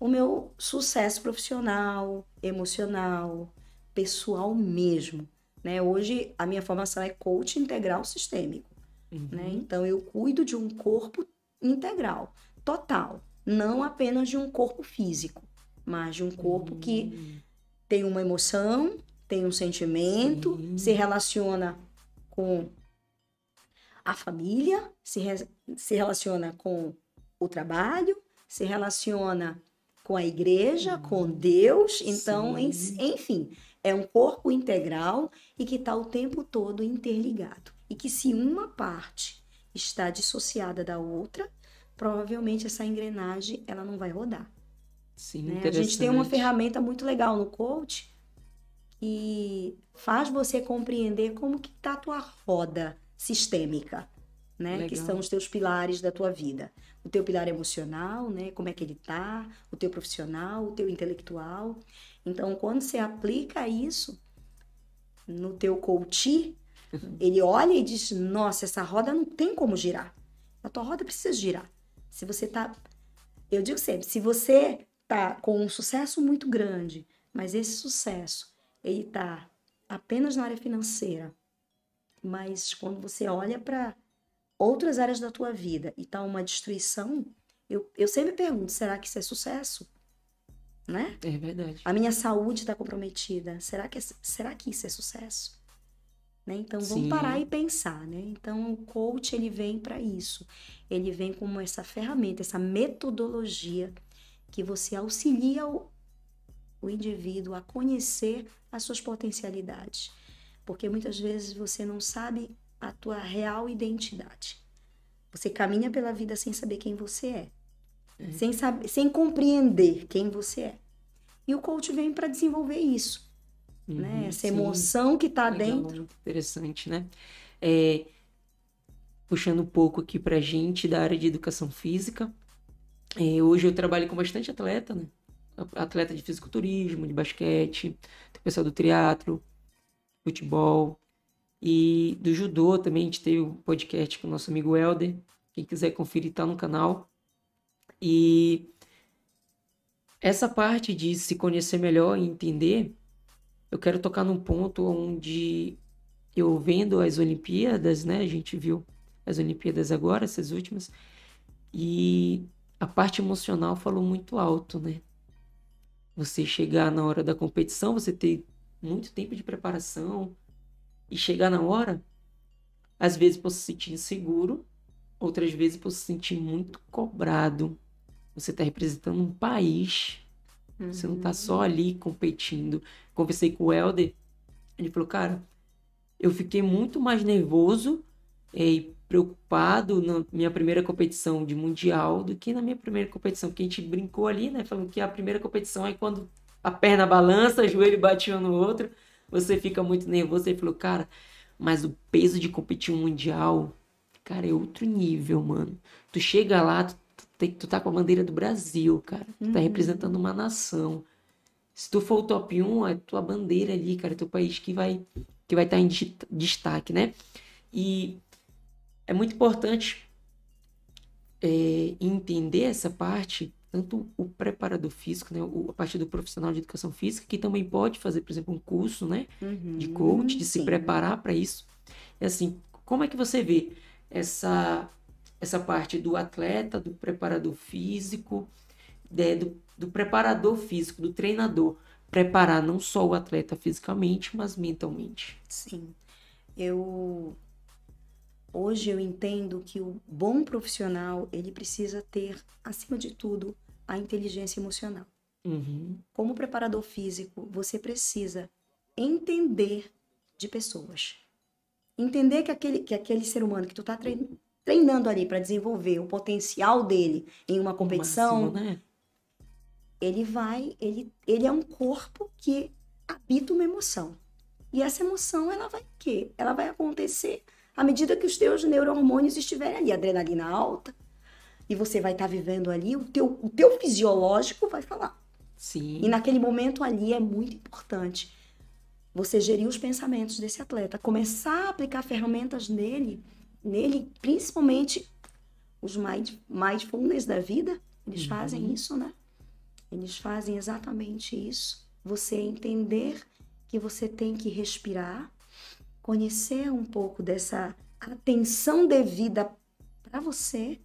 o meu sucesso profissional, emocional, pessoal mesmo. Né? Hoje a minha formação é coach integral sistêmico. Uhum, Né? Então eu cuido de um corpo integral, total, não apenas de um corpo físico, mas de um corpo que Hum, tem uma emoção, tem um sentimento, Sim. se relaciona com a família, se, re- se relaciona com o trabalho, se relaciona com a igreja, com Deus. Então, en- enfim, é um corpo integral e que está o tempo todo interligado. E que se uma parte está dissociada da outra, provavelmente essa engrenagem ela não vai rodar Sim, né? A gente tem uma ferramenta muito legal no coach que faz você compreender como que tá a tua roda sistêmica, né? Que Legal. são os teus pilares da tua vida. O teu pilar emocional, né? Como é que ele tá? O teu profissional, o teu intelectual. Então, quando você aplica isso no teu coach, [LAUGHS] ele olha e diz: "Nossa, essa roda não tem como girar. A tua roda precisa girar. Se você tá eu digo sempre, se você tá com um sucesso muito grande, mas esse sucesso ele tá apenas na área financeira, mas quando você olha para outras áreas da tua vida e tá uma destruição, eu, eu sempre pergunto, será que isso é sucesso? Né? É verdade. A minha saúde está comprometida, será que, é- será que isso é sucesso? Né? Então vamos Sim. parar e pensar, né? Então o coach ele vem para isso. Ele vem como essa ferramenta, essa metodologia que você auxilia o, o indivíduo a conhecer as suas potencialidades. Porque muitas vezes você não sabe a tua real identidade. Você caminha pela vida sem saber quem você é, É. sem saber, sem compreender quem você é. E o coach vem para desenvolver isso, né? Uhum, Essa sim. emoção que está dentro. interessante, né? É, puxando um pouco aqui pra gente da área de educação física. é, hoje eu trabalho com bastante atleta, né? atleta de fisiculturismo, de basquete, tem pessoal do triatlo, futebol e do judô também. A gente teve um podcast com o nosso amigo Helder. Quem quiser conferir, tá no canal. E essa parte de se conhecer melhor e entender, eu quero tocar num ponto onde eu vendo as Olimpíadas, né? A gente viu as Olimpíadas agora, essas últimas, e a parte emocional falou muito alto, né? Você chegar na hora da competição, você ter muito tempo de preparação e chegar na hora, às vezes por se sentir inseguro, outras vezes por se sentir muito cobrado. Você está representando um país. Uhum. Você não está só ali competindo. Conversei com o Helder, ele falou, cara, eu fiquei muito mais nervoso e preocupado na minha primeira competição de mundial do que na minha primeira competição, porque a gente brincou ali, né, falando que a primeira competição é quando a perna balança, [LAUGHS] o joelho bate um no outro, você fica muito nervoso. Ele falou, cara, mas o peso de competir um mundial, cara, é outro nível, mano. Tu chega lá, tu, tu, tu tá com a bandeira do Brasil, cara. Tu tá uhum. representando uma nação. Se tu for o top 1, é tua bandeira ali, cara, é teu país que vai que vai estar tá em destaque, né? E é muito importante é, entender essa parte, tanto o preparador físico, né, a parte do profissional de educação física, que também pode fazer, por exemplo, um curso, né, uhum, de coach, de sim. se preparar para isso. Assim, como é que você vê essa essa parte do atleta, do preparador físico, né, do, do preparador físico, do treinador, preparar não só o atleta fisicamente, mas mentalmente? Sim. Eu Hoje eu entendo que o bom profissional ele precisa ter, acima de tudo, a inteligência emocional. Uhum. Como preparador físico, você precisa entender de pessoas. Entender que aquele, que aquele ser humano que tu está treinando ali para desenvolver o potencial dele em uma competição, máximo, né? ele vai, ele, ele é um corpo que habita uma emoção. E essa emoção, ela vai o quê? Ela vai acontecer à medida que os teus neurohormônios estiverem ali, adrenalina alta, e você vai estar tá vivendo ali, o teu, o teu fisiológico vai falar. Sim. E naquele momento ali é muito importante você gerir os pensamentos desse atleta, começar a aplicar ferramentas nele, nele, principalmente os mind, mindfulness da vida, eles uhum. fazem isso, né? Eles fazem exatamente isso. Você entender que você tem que respirar, conhecer um pouco dessa atenção devida para você,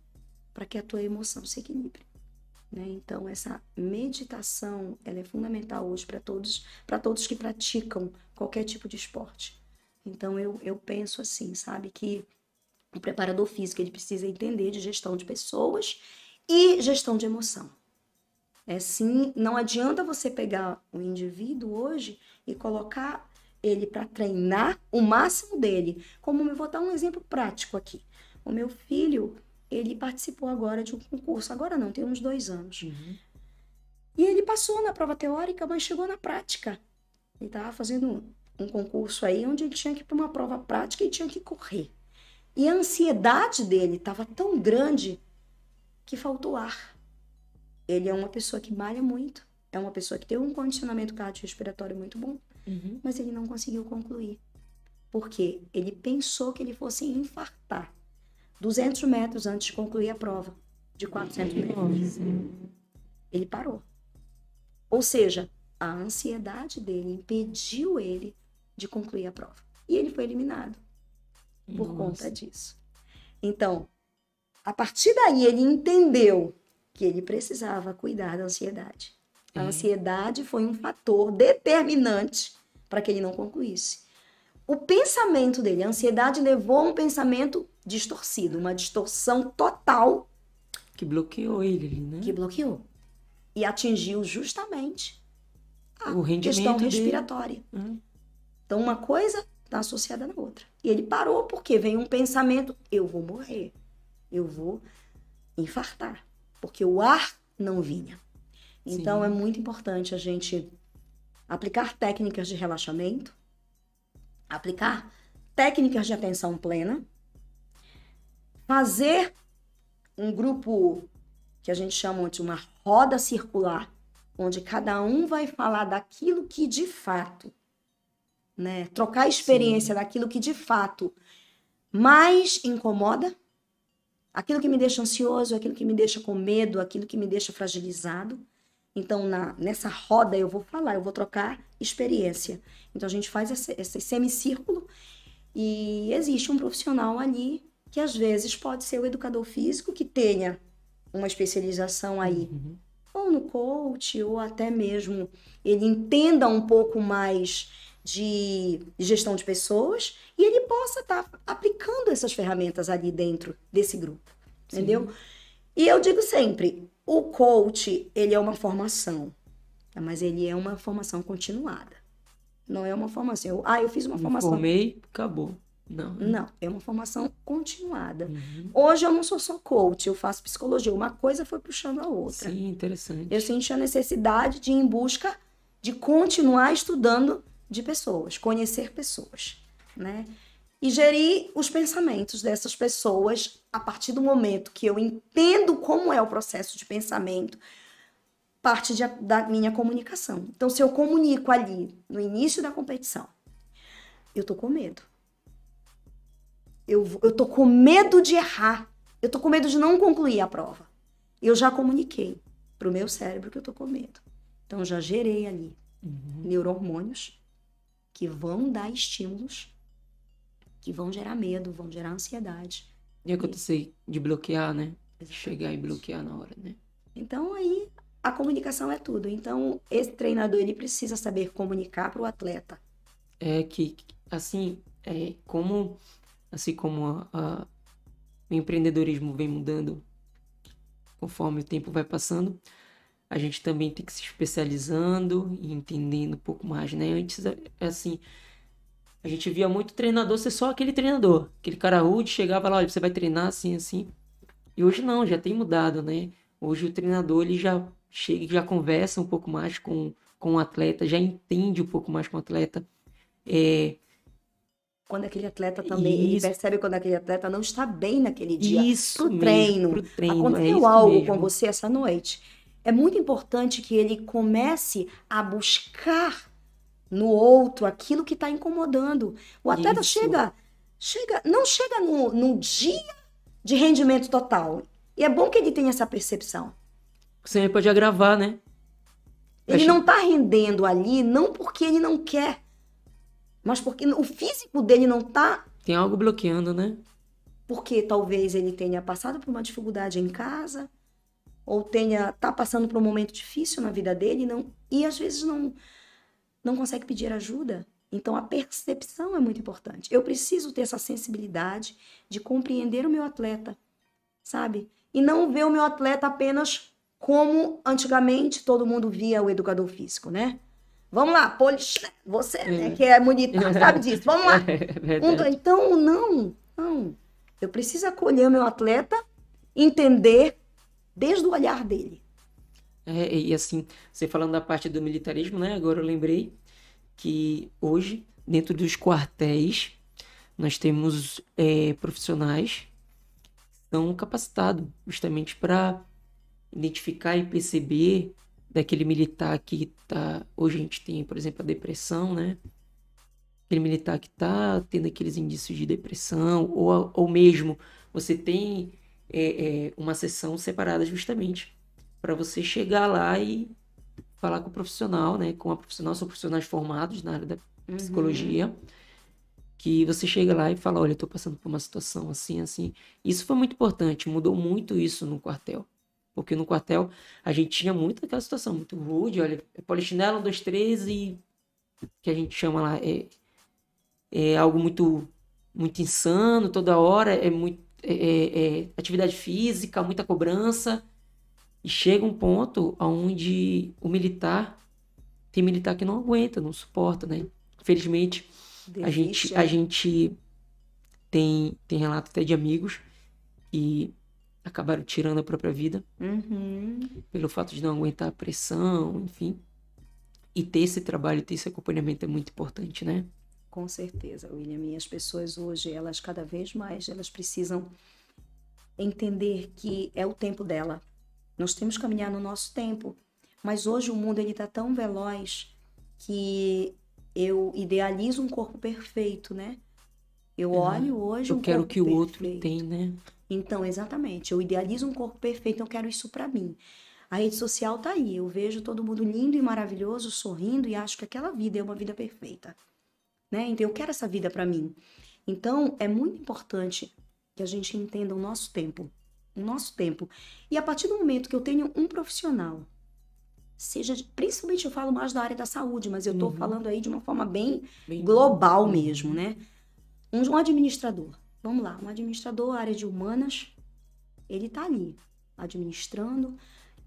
para que a tua emoção se equilibre. Né? Então essa meditação ela é fundamental hoje para todos, para todos que praticam qualquer tipo de esporte. Então eu, eu penso assim, sabe que o preparador físico ele precisa entender de gestão de pessoas e gestão de emoção. É sim, não adianta você pegar o indivíduo hoje e colocar ele para treinar o máximo dele. Como eu vou dar um exemplo prático aqui. O meu filho, ele participou agora de um concurso, agora não, tem uns dois anos. Uhum. E ele passou na prova teórica, mas chegou na prática. Ele estava fazendo um concurso aí onde ele tinha que ir para uma prova prática e tinha que correr. E a ansiedade dele estava tão grande que faltou ar. Ele é uma pessoa que malha muito, é uma pessoa que tem um condicionamento cardiorrespiratório muito bom. Uhum. Mas ele não conseguiu concluir. Porque ele pensou que ele fosse infartar 200 metros antes de concluir a prova de 400 metros. Ele parou. Ou seja, a ansiedade dele impediu ele de concluir a prova. E ele foi eliminado por Nossa. conta disso. Então, a partir daí ele entendeu que ele precisava cuidar da ansiedade. A é. ansiedade foi um fator determinante para que ele não concluísse. O pensamento dele, a ansiedade levou a um pensamento distorcido, uma distorção total. Que bloqueou ele, né? Que bloqueou. E atingiu justamente a o questão respiratória. Uhum. Então, uma coisa está associada na outra. E ele parou porque veio um pensamento: eu vou morrer, eu vou infartar, porque o ar não vinha. Então Sim. é muito importante a gente aplicar técnicas de relaxamento, aplicar técnicas de atenção plena, fazer um grupo que a gente chama de uma roda circular onde cada um vai falar daquilo que de fato, né? Trocar experiência Sim. daquilo que de fato mais incomoda, aquilo que me deixa ansioso, aquilo que me deixa com medo, aquilo que me deixa fragilizado. Então, na, nessa roda eu vou falar, eu vou trocar experiência. Então, a gente faz esse, esse semicírculo e existe um profissional ali que às vezes pode ser o educador físico que tenha uma especialização aí, uhum. ou no coach, ou até mesmo ele entenda um pouco mais de gestão de pessoas e ele possa estar tá aplicando essas ferramentas ali dentro desse grupo, Sim. entendeu? E eu digo sempre, o coach, ele é uma formação, mas ele é uma formação continuada. Não é uma formação. Eu, ah, eu fiz uma Me formação. Formei, acabou. Não. Não, é uma formação continuada. Uhum. Hoje eu não sou só coach, eu faço psicologia. Uma coisa foi puxando a outra. Sim, interessante. Eu senti a necessidade de ir em busca de continuar estudando de pessoas, conhecer pessoas, né? E gerir os pensamentos dessas pessoas a partir do momento que eu entendo como é o processo de pensamento, parte de, da minha comunicação. Então, se eu comunico ali no início da competição, eu tô com medo eu, eu tô com medo de errar. Eu tô com medo de não concluir a prova. Eu já comuniquei pro meu cérebro que eu tô com medo. Então, já gerei ali uhum. neurohormônios que vão dar estímulos que vão gerar medo, vão gerar ansiedade. E acontecer de bloquear, né? Exatamente. Chegar e bloquear na hora, né? Então, aí, a comunicação é tudo. Então, esse treinador, ele precisa saber comunicar para o atleta. É que, assim, é como assim como a, a, o empreendedorismo vem mudando conforme o tempo vai passando, a gente também tem que se especializando e entendendo um pouco mais, né? Antes, é, é assim, a gente via muito treinador ser só aquele treinador, aquele cara rude, chegava lá, olha, você vai treinar assim, assim. E hoje não, já tem mudado, né? Hoje o treinador, ele já chega, já conversa um pouco mais com, com o atleta, já entende um pouco mais com o atleta. É, quando aquele atleta também ele percebe quando aquele atleta não está bem naquele dia. Isso pro mesmo, treino. Pro treino Aconteceu é algo mesmo. com você essa noite. É muito importante que ele comece a buscar no outro aquilo que está incomodando. O atleta isso. chega, chega, não chega no, no dia de rendimento total. E é bom que ele tenha essa percepção. Você pode agravar, né? Ele não está rendendo ali, não porque ele não quer, mas porque o físico dele não tá. Tem algo bloqueando, né? Porque talvez ele tenha passado por uma dificuldade em casa, ou tenha tá passando por um momento difícil na vida dele, não e às vezes não não consegue pedir ajuda. Então a percepção é muito importante. Eu preciso ter essa sensibilidade de compreender o meu atleta, sabe? E não ver o meu atleta apenas como antigamente todo mundo via o educador físico, né? Vamos lá, Polish, você, né, que é bonita, sabe [LAUGHS] disso. Vamos lá. É então, não, não. Eu preciso acolher o meu atleta, entender desde o olhar dele. É, e assim, você falando da parte do militarismo, né? Agora eu lembrei que hoje, dentro dos quartéis, nós temos é, profissionais são capacitados justamente para identificar e perceber daquele militar que tá. Hoje a gente tem, por exemplo, a depressão, né? Aquele militar que tá tendo aqueles indícios de depressão, ou, ou mesmo você tem é, é, uma sessão separada justamente para você chegar lá e falar com o profissional, né? Com a profissional, são profissionais formados na área da uhum. psicologia. Uhum. Que você chega lá e fala, olha, eu tô passando por uma situação assim, assim. Isso foi muito importante, mudou muito isso no quartel. Porque no quartel a gente tinha muito aquela situação, muito rude, olha, é polichinelo, um, dois, três e que a gente chama lá, é, é algo muito muito insano toda hora, é muito é, é, é atividade física, muita cobrança. E chega um ponto onde o militar tem militar que não aguenta, não suporta, né? Infelizmente, a gente, a gente tem, tem relato até de amigos que acabaram tirando a própria vida uhum. pelo fato de não aguentar a pressão, enfim. E ter esse trabalho, ter esse acompanhamento é muito importante, né? Com certeza, William. E as pessoas hoje, elas cada vez mais, elas precisam entender que é o tempo dela. Nós temos que caminhar no nosso tempo. Mas hoje o mundo ele tá tão veloz que eu idealizo um corpo perfeito, né? Eu olho hoje Eu um quero corpo que o outro tem, né? Então, exatamente. Eu idealizo um corpo perfeito, eu quero isso pra mim. A rede social tá aí. Eu vejo todo mundo lindo e maravilhoso, sorrindo e acho que aquela vida é uma vida perfeita, né? Então, eu quero essa vida pra mim. Então, é muito importante que a gente entenda o nosso tempo, o nosso tempo. E a partir do momento que eu tenho um profissional, seja, de- principalmente eu falo mais da área da saúde, mas eu tô Uhum. falando aí de uma forma bem Bem- global Uhum. mesmo, né? Um, um administrador. Vamos lá, um administrador, área de humanas, ele tá ali, administrando.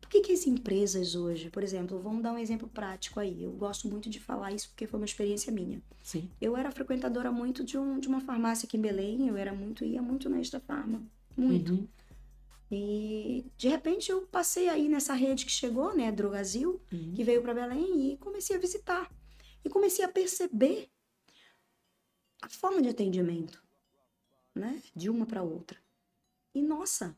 Por que que as empresas hoje, por exemplo, vamos dar um exemplo prático aí. Eu gosto muito de falar isso porque foi uma experiência minha. Sim. Eu era frequentadora muito de, um, de uma farmácia aqui em Belém, eu era muito, ia muito na Extra Farma, muito. Uhum. E de repente eu passei aí nessa rede que chegou, né, Drogazil, Uhum. que veio para Belém e comecei a visitar. E comecei a perceber a forma de atendimento, né, de uma para outra. E nossa,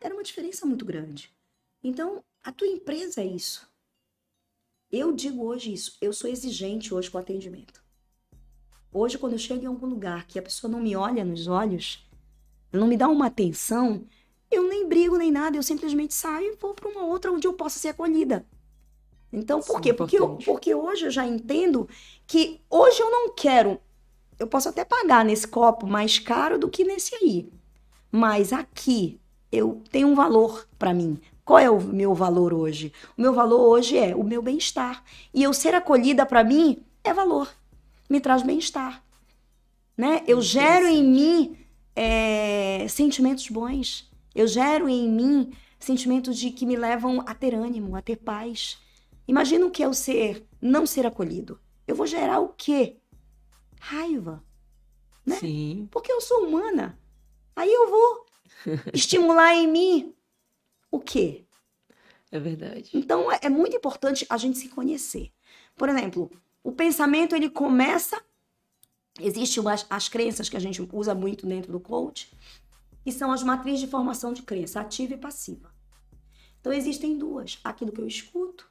era uma diferença muito grande. Então, a tua empresa é isso. Eu digo hoje isso, eu sou exigente hoje com o atendimento. Hoje, quando eu chego em algum lugar que a pessoa não me olha nos olhos, não me dá uma atenção, eu nem brigo nem nada, eu simplesmente saio e vou para uma outra onde eu possa ser acolhida. Então, por Sim, quê? Porque, eu- porque hoje eu já entendo que hoje eu não quero. Eu posso até pagar nesse copo mais caro do que nesse aí. Mas aqui eu tenho um valor para mim. Qual é o meu valor hoje? O meu valor hoje é o meu bem-estar. E eu ser acolhida para mim é valor. Me traz bem-estar. Né? Eu gero em mim é, sentimentos bons. Eu gero em mim sentimentos de que me levam a ter ânimo, a ter paz. Imagina o que é o ser, não ser acolhido. Eu vou gerar o quê? Raiva. né? Sim. Porque eu sou humana. Aí eu vou [LAUGHS] estimular em mim o quê? É verdade. Então é, é muito importante a gente se conhecer. Por exemplo, o pensamento ele começa. Existem umas, as crenças que a gente usa muito dentro do coach, que são as matrizes de formação de crença, ativa e passiva. Então existem duas: aquilo que eu escuto,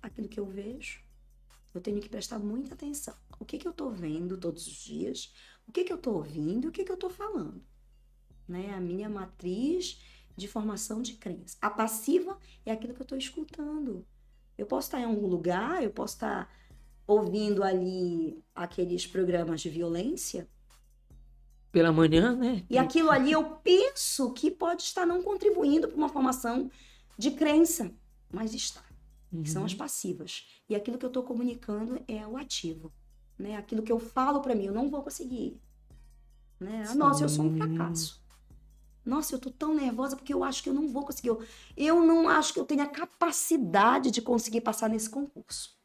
aquilo que eu vejo. Eu tenho que prestar muita atenção. O que, que eu estou vendo todos os dias? O que, que eu estou ouvindo? O que, que eu estou falando? Né? A minha matriz de formação de crença. A passiva é aquilo que eu estou escutando. Eu posso estar em algum lugar, eu posso estar ouvindo ali aqueles programas de violência, Pela manhã, né? e aquilo ali eu penso que pode estar não contribuindo para uma formação de crença, mas está. Que são Uhum. as passivas. E aquilo que eu estou comunicando é o ativo. Né? Aquilo que eu falo para mim, eu não vou conseguir. Né? Ah, Nossa, eu sou um fracasso. Nossa, eu tô tão nervosa porque eu acho que eu não vou conseguir. Eu, não acho que eu tenho a capacidade de conseguir passar nesse concurso.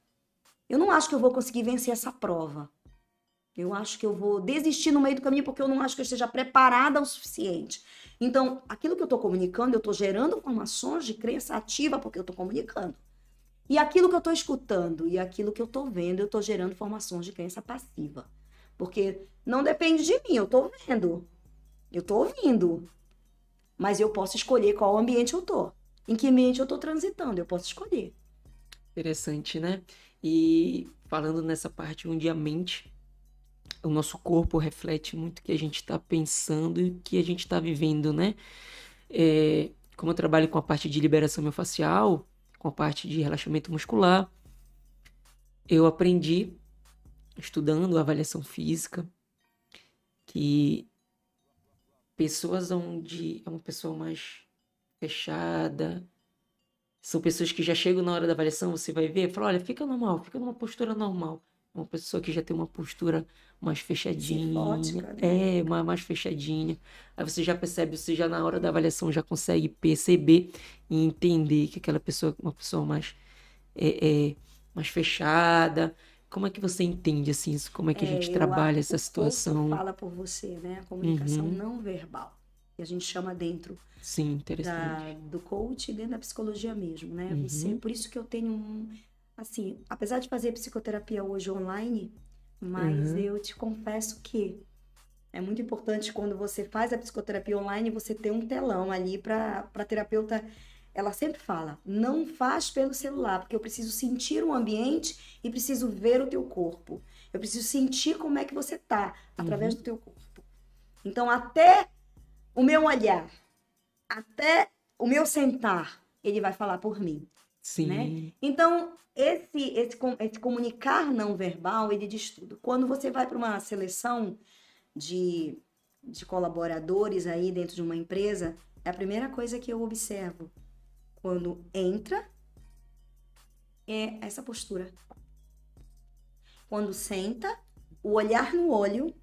Eu não acho que eu vou conseguir vencer essa prova. Eu acho que eu vou desistir no meio do caminho porque eu não acho que eu esteja preparada o suficiente. Então, aquilo que eu estou comunicando, eu estou gerando informações de crença ativa porque eu estou comunicando. E aquilo que eu estou escutando e aquilo que eu estou vendo, eu estou gerando formações de crença passiva. Porque não depende de mim, eu estou vendo. Eu estou ouvindo. Mas eu posso escolher qual ambiente eu estou. Em que ambiente eu estou transitando, eu posso escolher. Interessante, né? E falando nessa parte onde a mente, o nosso corpo reflete muito o que a gente está pensando e o que a gente está vivendo, né? É, como eu trabalho com a parte de liberação miofascial, com a parte de relaxamento muscular, eu aprendi, estudando avaliação física, que pessoas onde é uma pessoa mais fechada, são pessoas que já chegam na hora da avaliação, você vai ver, fala, olha, fica normal, fica numa postura normal. Uma pessoa que já tem uma postura mais fechadinha, Cifótica, né? é, mais, mais fechadinha. Aí você já percebe, você já na hora da avaliação já consegue perceber e entender que aquela pessoa é uma pessoa mais, é, é, mais fechada. Como é que você entende assim isso? Como é que a É, gente eu trabalha essa situação? fala por você, né? A comunicação Uhum. não verbal. Que a gente chama dentro Sim, interessante. da, do coach dentro da psicologia mesmo, né? Uhum. Você, por isso que eu tenho um, assim, apesar de fazer psicoterapia hoje online, mas Uhum. eu te confesso que é muito importante quando você faz a psicoterapia online você ter um telão ali para para terapeuta ela sempre fala: não faz pelo celular, porque eu preciso sentir o ambiente e preciso ver o teu corpo. Eu preciso sentir como é que você tá através Uhum. do teu corpo. Então, até o meu olhar, até o meu sentar, ele vai falar por mim. Sim. né? Então, esse, esse, esse comunicar não verbal, ele diz tudo. Quando você vai para uma seleção de, de colaboradores aí dentro de uma empresa, é a primeira coisa que eu observo quando entra é essa postura. Quando senta, o olhar no olho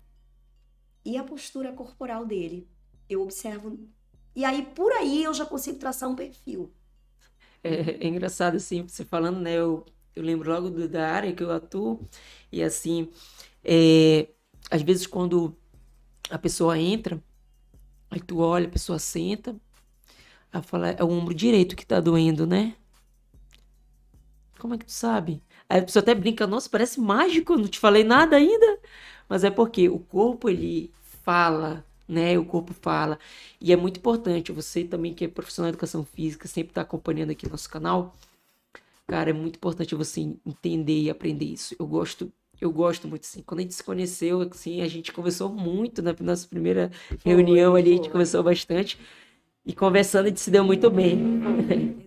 e a postura corporal dele. Eu observo. E aí, por aí, eu já consigo traçar um perfil. É, é engraçado, assim, você falando, né? Eu, eu lembro logo do- da área que eu atuo, e assim, é, às vezes quando a pessoa entra, aí tu olha, a pessoa senta, aí fala, é o ombro direito que tá doendo, né? Como é que tu sabe? Aí a pessoa até brinca, nossa, parece mágico, não te falei nada ainda. Mas é porque o corpo, ele fala, né? O corpo fala. E é muito importante, você também que é profissional de educação física, sempre tá acompanhando aqui nosso canal. Cara, é muito importante você entender e aprender isso. Eu gosto, eu gosto muito assim. Quando a gente se conheceu, assim, a gente conversou muito na nossa primeira reunião ali, a gente foi. conversou bastante. E conversando, a gente se deu muito bem. [LAUGHS]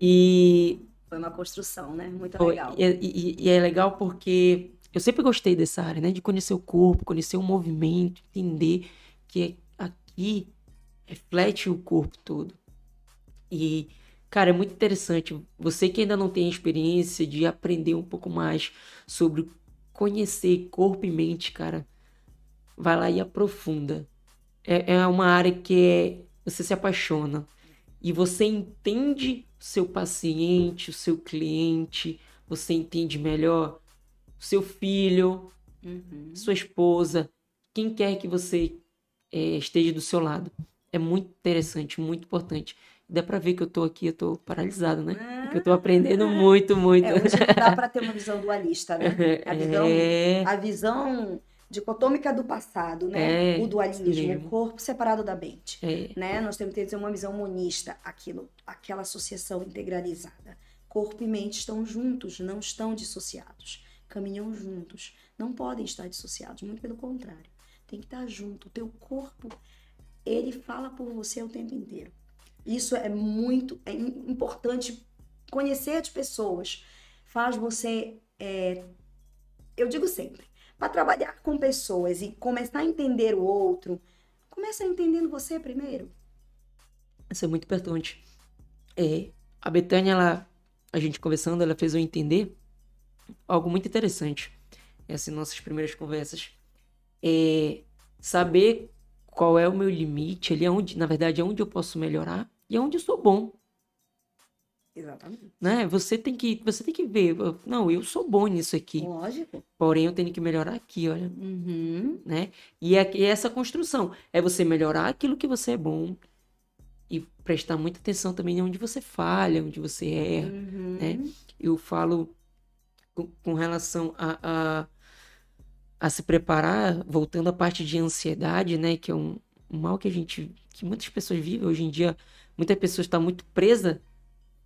E Foi uma construção, né? Muito Foi, legal. E, e- e é legal porque eu sempre gostei dessa área, né? De conhecer o corpo, conhecer o movimento, entender que aqui reflete o corpo todo. E, cara, é muito interessante. Você que ainda não tem experiência de aprender um pouco mais sobre conhecer corpo e mente, cara, vai lá e aprofunda. É, é uma área que é, você se apaixona e você entende o seu paciente, o seu cliente, você entende melhor seu filho, Uhum. sua esposa, quem quer que você eh, esteja do seu lado. É muito interessante, muito importante. Dá pra ver que eu tô aqui, eu tô paralisado, né? Que eu tô aprendendo muito, muito. É, hoje não dá para ter uma visão dualista, né? [LAUGHS] A visão, É, a visão dicotômica do passado, né? É, o dualismo, o corpo separado da mente. é, Né? Nós temos que ter uma visão monista, aquilo, aquela associação integralizada. Corpo e mente estão juntos, não estão dissociados. Caminham juntos, não podem estar dissociados, muito pelo contrário. Tem que estar junto. O teu corpo, ele fala por você o tempo inteiro. Isso é muito é im- importante. Conhecer as pessoas faz você, é, eu digo sempre, para trabalhar com pessoas e começar a entender o outro, começa entendendo você primeiro. isso é muito importante. É, a Betânia, ela, a gente conversando, ela fez eu entender algo muito interessante. Essas nossas primeiras conversas. É saber qual é o meu limite, ali onde, na verdade, é onde eu posso melhorar e é onde eu sou bom, Exatamente. né? Você tem que, você tem que ver, não, eu sou bom nisso aqui, Lógico. porém eu tenho que melhorar aqui, olha, Uhum. né? E é, é essa construção, é você melhorar aquilo que você é bom e prestar muita atenção também onde você falha, onde você erra. Uhum. né? Eu falo com, com relação a, a, a se preparar, voltando à parte de ansiedade, né? Que é um, um mal que a gente, que muitas pessoas vivem hoje em dia. Muitas pessoas estão muito presa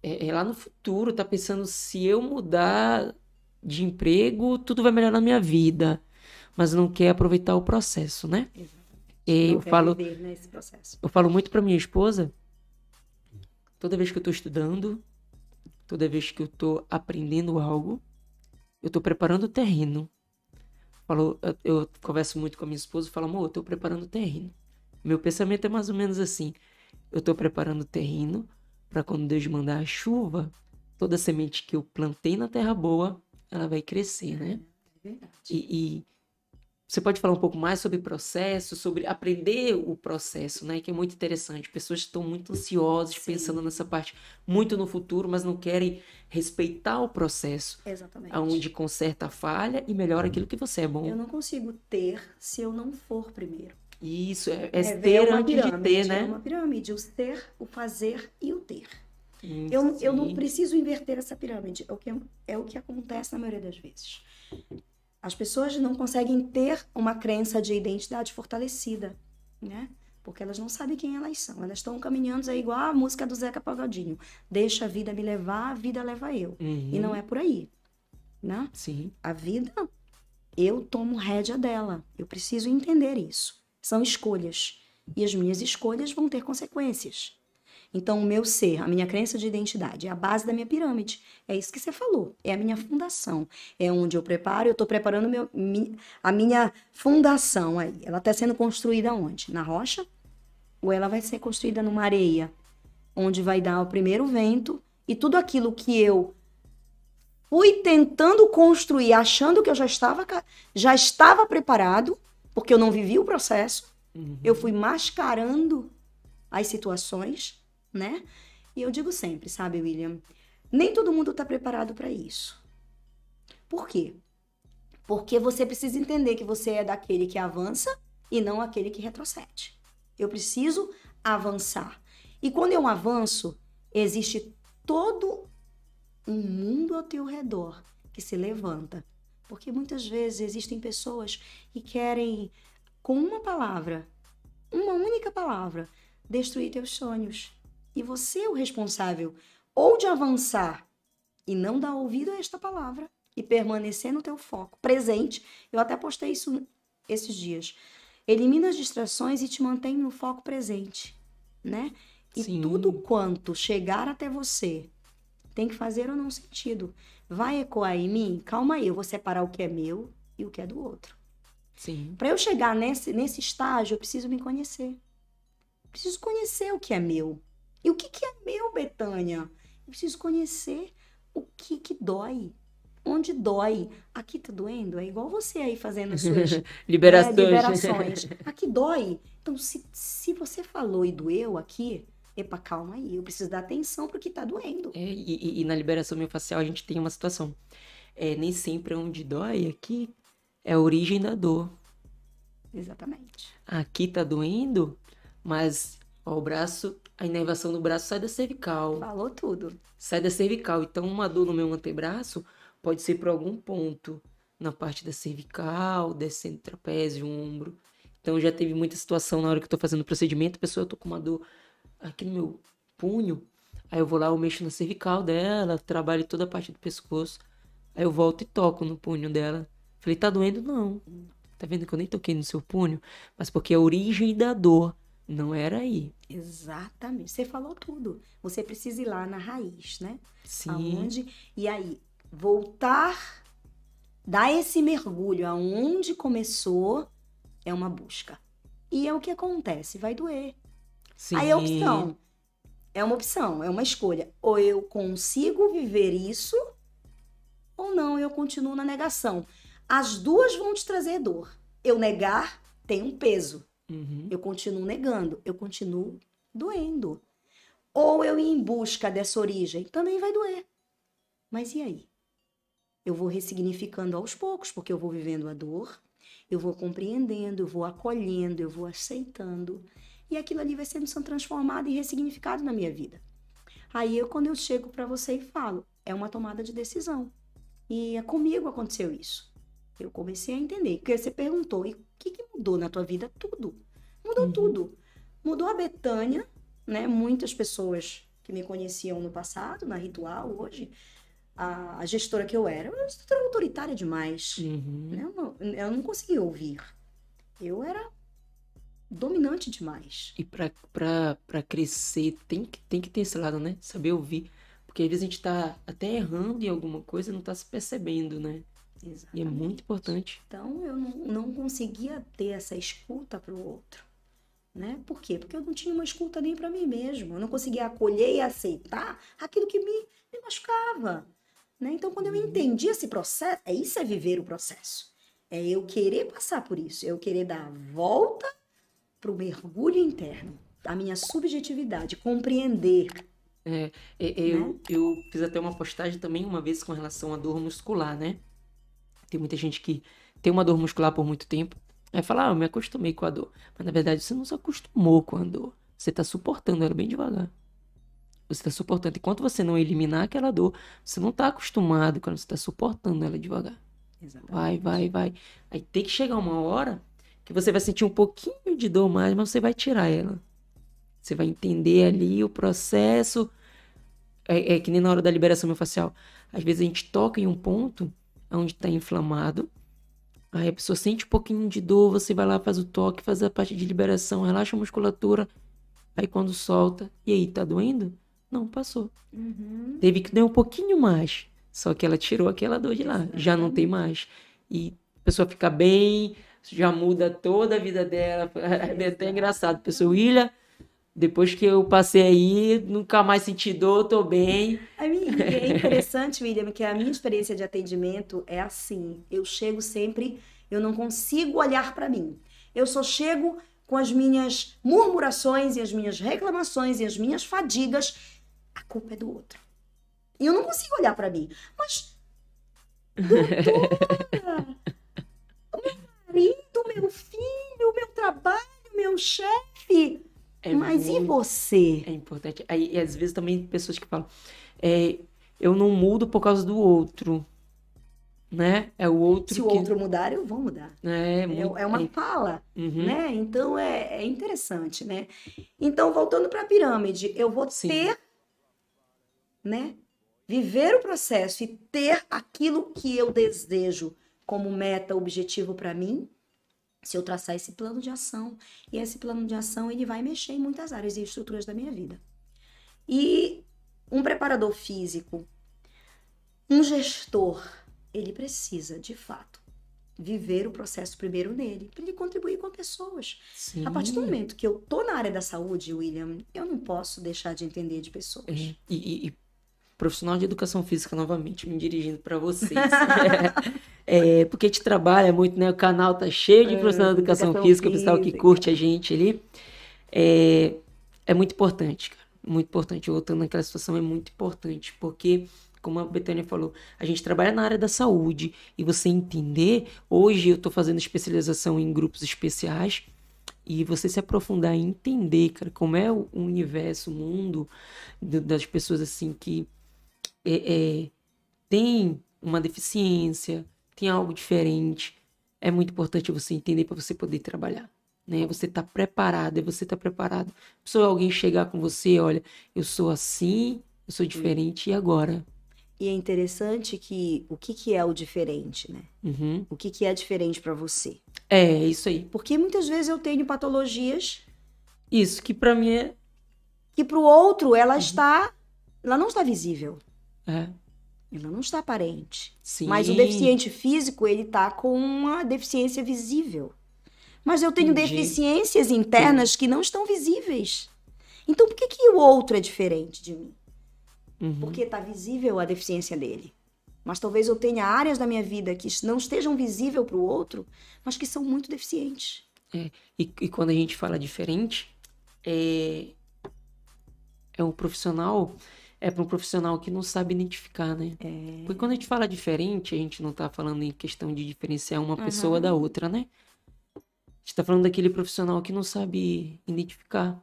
é, é lá no futuro, tá pensando se eu mudar de emprego, tudo vai melhorar na minha vida, mas não quer aproveitar o processo, né? E Não eu falo, processo. eu falo muito pra minha esposa, toda vez que eu tô estudando, toda vez que eu tô aprendendo algo, eu tô preparando o terreno. Falo, eu, eu converso muito com a minha esposa e falo, amor, eu tô preparando o terreno. Meu pensamento é mais ou menos assim. Eu tô preparando o terreno para quando Deus mandar a chuva, toda semente que eu plantei na terra boa, ela vai crescer, né? É. E, e você pode falar um pouco mais sobre processo, sobre aprender o processo, né? Que é muito interessante. Pessoas estão muito ansiosas, Sim. pensando nessa parte muito no futuro, mas não querem respeitar o processo, Exatamente. aonde conserta a falha e melhora aquilo que você é Eu bom. não consigo ter se eu não for primeiro. Isso, é, é É, ter uma antes de pirâmide, ter, É né? uma pirâmide, o ser, o fazer e o ter. Hum, Eu, eu não preciso inverter essa pirâmide. É o, que, é o que acontece na maioria das vezes. As pessoas não conseguem ter uma crença de identidade fortalecida, né? Porque elas não sabem quem elas são. Elas estão caminhando aí igual a música do Zeca Pagodinho. Deixa a vida me levar, a vida leva eu. Uhum. E não é por aí, né? Sim. A vida, eu tomo rédea dela. Eu preciso entender isso. São escolhas. E as minhas escolhas vão ter consequências. Então, o meu ser, a minha crença de identidade, é a base da minha pirâmide. É isso que você falou. É a minha fundação. É onde eu preparo, eu estou preparando meu, a minha fundação aí. Ela está sendo construída onde? Na rocha? Ou ela vai ser construída numa areia? Onde vai dar o primeiro vento e tudo aquilo que eu fui tentando construir, achando que eu já estava, já estava preparado, porque eu não vivi o processo, Uhum. eu fui mascarando as situações, né? E eu digo sempre, sabe, William, nem todo mundo está preparado para isso. Por quê? Porque você precisa entender que você é daquele que avança e não aquele que retrocede. Eu preciso avançar. E quando eu avanço, existe todo um mundo ao teu redor que se levanta. Porque muitas vezes existem pessoas que querem, com uma palavra, uma única palavra, destruir teus sonhos. E você é o responsável ou de avançar e não dar ouvido a esta palavra e permanecer no teu foco presente. Eu até postei isso esses dias. Elimina as distrações e te mantém no foco presente, né? E Sim. tudo quanto chegar até você tem que fazer ou não sentido. Vai ecoar em mim? Calma aí, eu vou separar o que é meu e o que é do outro. Sim. Para eu chegar nesse, nesse estágio, eu preciso me conhecer. Preciso conhecer o que é meu. E o que, que é meu, Betânia? Eu preciso conhecer o que, que dói. Onde dói. Aqui tá doendo? É igual você aí fazendo as suas [LAUGHS] Liberações. liberações. Aqui dói. Então, se, se você falou e doeu aqui, epa, calma aí. Eu preciso dar atenção pro que tá doendo. É, e, e- e na liberação miofascial a gente tem uma situação. É, nem sempre onde dói aqui é a origem da dor. Exatamente. Aqui tá doendo, mas ó, o braço, a inervação do braço sai da cervical. Falou tudo. Sai da cervical. Então, uma dor no meu antebraço pode ser por algum ponto na parte da cervical, descendo trapézio, ombro. Então, já teve muita situação na hora que eu tô fazendo o procedimento, a pessoa, eu tô com uma dor aqui no meu punho. Aí eu vou lá, eu mexo na cervical dela, trabalho toda a parte do pescoço. Aí eu volto e toco no punho dela. Falei, tá doendo? Não. Tá vendo que eu nem toquei no seu punho? Mas porque a origem da dor não era aí. Exatamente. Você falou tudo. Você precisa ir lá na raiz, né? Sim. Aonde? E aí, voltar, dar esse mergulho aonde começou é uma busca. E é o que acontece, vai doer. Sim. Aí é opção. É uma opção, é uma escolha. Ou eu consigo viver isso, ou não, eu continuo na negação. As duas vão te trazer dor. Eu negar tem um peso. Uhum. Eu continuo negando, eu continuo doendo. Ou eu ir em busca dessa origem, também vai doer. Mas e aí? Eu vou ressignificando aos poucos, porque eu vou vivendo a dor, eu vou compreendendo, eu vou acolhendo, eu vou aceitando. E aquilo ali vai sendo transformado e ressignificado na minha vida. Aí eu, quando eu chego para você e falo, é uma tomada de decisão. E é comigo aconteceu isso. Eu comecei a entender. Porque você perguntou, e o que, que mudou na tua vida? Tudo. Mudou Uhum. tudo. Mudou a Betânia, né? Muitas pessoas que me conheciam no passado, na Ritual, hoje, a, a gestora que eu era, eu era uma gestora autoritária demais. Uhum. né? Eu, não, eu não conseguia ouvir. Eu era dominante demais. E pra, pra, pra crescer, tem que, tem que ter esse lado, né? Saber ouvir. Porque às vezes a gente tá até errando em alguma coisa e não tá se percebendo, né? E é Exatamente. muito importante. Então, eu não, não conseguia ter essa escuta para o outro. Né? Por quê? Porque eu não tinha uma escuta nem para mim mesmo. Eu não conseguia acolher e aceitar aquilo que me, me machucava. Né? Então, quando eu entendi esse processo, é isso é viver o processo. É eu querer passar por isso, é eu querer dar a volta para o mergulho interno, a minha subjetividade, compreender. É, é, eu, eu fiz até uma postagem também uma vez com relação à dor muscular, né? Tem muita gente que tem uma dor muscular por muito tempo. Aí fala, ah, eu me acostumei com a dor. Mas na verdade você não se acostumou com a dor. Você tá suportando ela bem devagar. Você tá suportando. Enquanto você não eliminar aquela dor, você não tá acostumado quando você tá suportando ela devagar. Vai, vai, vai. Aí tem que chegar uma hora que você vai sentir um pouquinho de dor mais, mas você vai tirar ela. Você vai entender ali o processo. É, é que nem na hora da liberação miofascial. Às vezes a gente toca em um ponto onde está inflamado. Aí a pessoa sente um pouquinho de dor, você vai lá, faz o toque, faz a parte de liberação, relaxa a musculatura. Aí quando solta, e aí, tá doendo? Não, passou. Uhum. Teve que doer um pouquinho mais. Só que ela tirou aquela dor de lá. Já não tem mais. E a pessoa fica bem, já muda toda a vida dela. [LAUGHS] É até engraçado. A pessoa, William, depois que eu passei aí, nunca mais senti dor, tô bem. É interessante, William, que a minha experiência de atendimento é assim. Eu chego sempre, eu não consigo olhar para mim. Eu só chego com as minhas murmurações e as minhas reclamações e as minhas fadigas. A culpa é do outro. E eu não consigo olhar para mim. Mas, [LAUGHS] doutora, meu marido, meu filho, meu trabalho, meu chefe. É mas e muito- você? É importante. Aí, e às vezes também pessoas que falam, é, eu não mudo por causa do outro. Né? É o outro Se o que. outro mudar, eu vou mudar. É, É, muito- é uma fala. Uhum. né? Então é, é interessante, né? Então, voltando para a pirâmide, eu vou Sim. ter, né? Viver o processo e ter aquilo que eu desejo como meta, objetivo para mim, se eu traçar esse plano de ação. E esse plano de ação, ele vai mexer em muitas áreas e estruturas da minha vida. E um preparador físico, um gestor, ele precisa, de fato, viver o processo primeiro nele, para ele contribuir com pessoas. Sim. A partir do momento que eu tô na área da saúde, William, eu não posso deixar de entender de pessoas. É, e, e- e profissional de educação física, novamente, me dirigindo para vocês. [LAUGHS] É, porque a gente trabalha muito, né? O canal tá cheio de É, profissional de educação, educação física, o pessoal que curte a gente ali. É, é muito importante, cara. Muito importante. Voltando naquela situação, é muito importante, porque, como a Betânia falou, a gente trabalha na área da saúde e você entender. Hoje eu tô fazendo especialização em grupos especiais. E você se aprofundar e entender, cara, como é o universo, o mundo do- das pessoas assim que é, é, tem uma deficiência, tem algo diferente. É muito importante você entender para você poder trabalhar. Né? Você tá preparado, é você tá preparado. Se alguém chegar com você, olha, eu sou assim, eu sou diferente, e agora? E é interessante que o que, que é o diferente, né? Uhum. O que, que é diferente para você? É, isso aí. Porque muitas vezes eu tenho patologias Isso que para mim é, que para o outro ela está, ela não está visível, é ela não está aparente. sim. Mas o deficiente físico, ele tá com uma deficiência visível. Mas eu tenho Entendi. deficiências internas que não estão visíveis. Então por que, que o outro é diferente de mim? Uhum. Porque está visível a deficiência dele. Mas talvez eu tenha áreas da minha vida que não estejam visíveis para o outro, mas que são muito deficientes. E, e quando a gente fala diferente, é, é um profissional, é para um profissional que não sabe identificar, né? É. Porque quando a gente fala diferente, a gente não tá falando em questão de diferenciar uma pessoa Aham. da outra, né? A gente tá falando daquele profissional que não sabe identificar.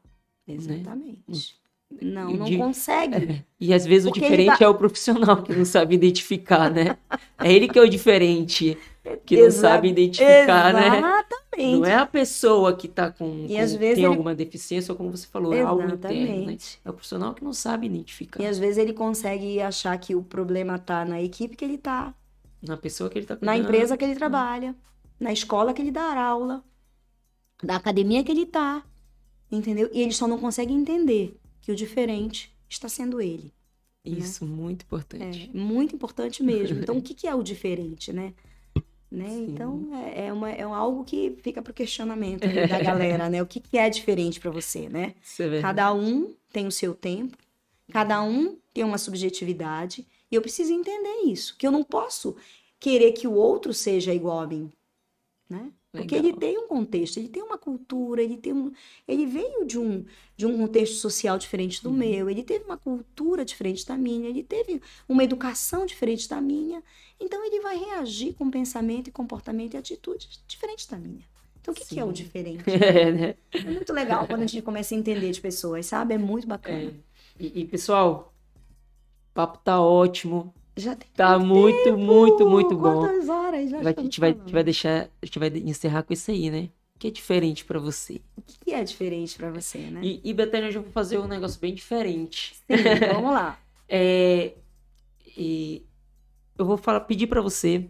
Exatamente. Não, Eu não digo- consegue. É. E às vezes Porque o diferente tá- é o profissional que não sabe identificar, né? É ele que é o diferente, que não Exa- sabe identificar, né? Exatamente. Não é a pessoa que tá com, E tem ele- alguma deficiência, ou como você falou, é algo interno, né? É o profissional que não sabe identificar E às vezes ele consegue achar que o problema tá na equipe que ele tá, na pessoa que ele tá na empresa que ele trabalha, na escola que ele dá aula, na academia que ele tá, entendeu? E ele só não consegue entender que o diferente está sendo ele. Isso, muito importante. É muito importante mesmo. Então, o que, que é o diferente, né? Né? Então, é, é, uma, é algo que fica para o questionamento aí da [LAUGHS] galera, né? O que, que é diferente para você, né? É. Cada um tem o seu tempo, cada um tem uma subjetividade, e eu preciso entender isso, que eu não posso querer que o outro seja igual a mim, né? Porque Legal. ele tem um contexto, ele tem uma cultura, ele tem um, ele veio de um de um contexto social diferente do Uhum. meu, ele teve uma cultura diferente da minha, ele teve uma educação diferente da minha, então ele vai reagir com pensamento e comportamento e atitudes diferentes da minha. Então o que, que é o diferente? [LAUGHS] É, né? É muito legal quando a gente começa a entender de pessoas, sabe? É muito bacana. É. E, e, pessoal, o papo tá ótimo. Já tem Tá muito, muito, muito bom. Quantas horas já Vai- a, gente vai, a falando? gente vai deixar, a gente vai encerrar com isso aí, né? que é diferente para você? O que é diferente para você, né? E, e Betânia, eu já vou fazer um negócio bem diferente. Sim, [LAUGHS] vamos lá. É, e eu vou falar, pedir para você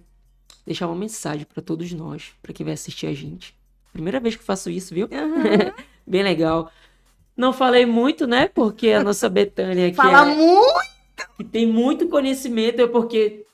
deixar uma mensagem para todos nós, para quem vai assistir a gente. Primeira vez que faço isso, viu? Uhum. [LAUGHS] bem legal. Não falei muito, né? Porque a nossa Betânia aqui Fala é, muito! Que tem muito conhecimento, é porque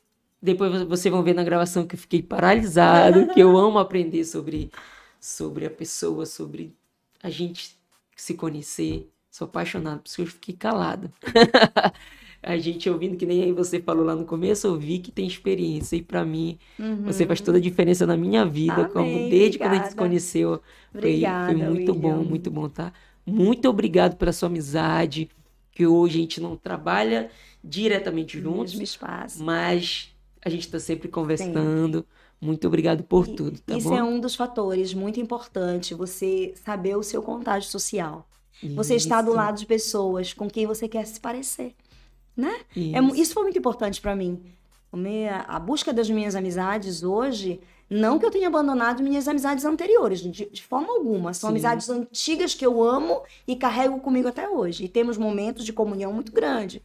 depois vocês vão ver na gravação que eu fiquei paralisado, que eu amo aprender sobre, sobre a pessoa, sobre a gente se conhecer. Sou apaixonado, por isso que eu fiquei calado. [LAUGHS] a gente ouvindo, que nem aí você falou lá no começo, eu vi que tem experiência. E para mim, você faz toda a diferença na minha vida, como Uhum. Amém, desde quando a gente se obrigada. conheceu. Foi, Obrigada, foi muito bom, William. muito bom, tá? Muito obrigado pela sua amizade, que hoje a gente não trabalha diretamente No juntos, mesmo espaço. mas a gente está sempre conversando. Muito obrigado por E- tudo, tá Isso bom? é um dos fatores muito importante, você saber o seu contágio social. Você está do Isso, lado de pessoas com quem você quer se parecer. Né? É isso. isso foi muito importante para mim. A busca das minhas amizades hoje, não que eu tenha abandonado minhas amizades anteriores, de, de forma alguma. São Sim. amizades antigas que eu amo e carrego comigo até hoje. E temos momentos de comunhão muito grande.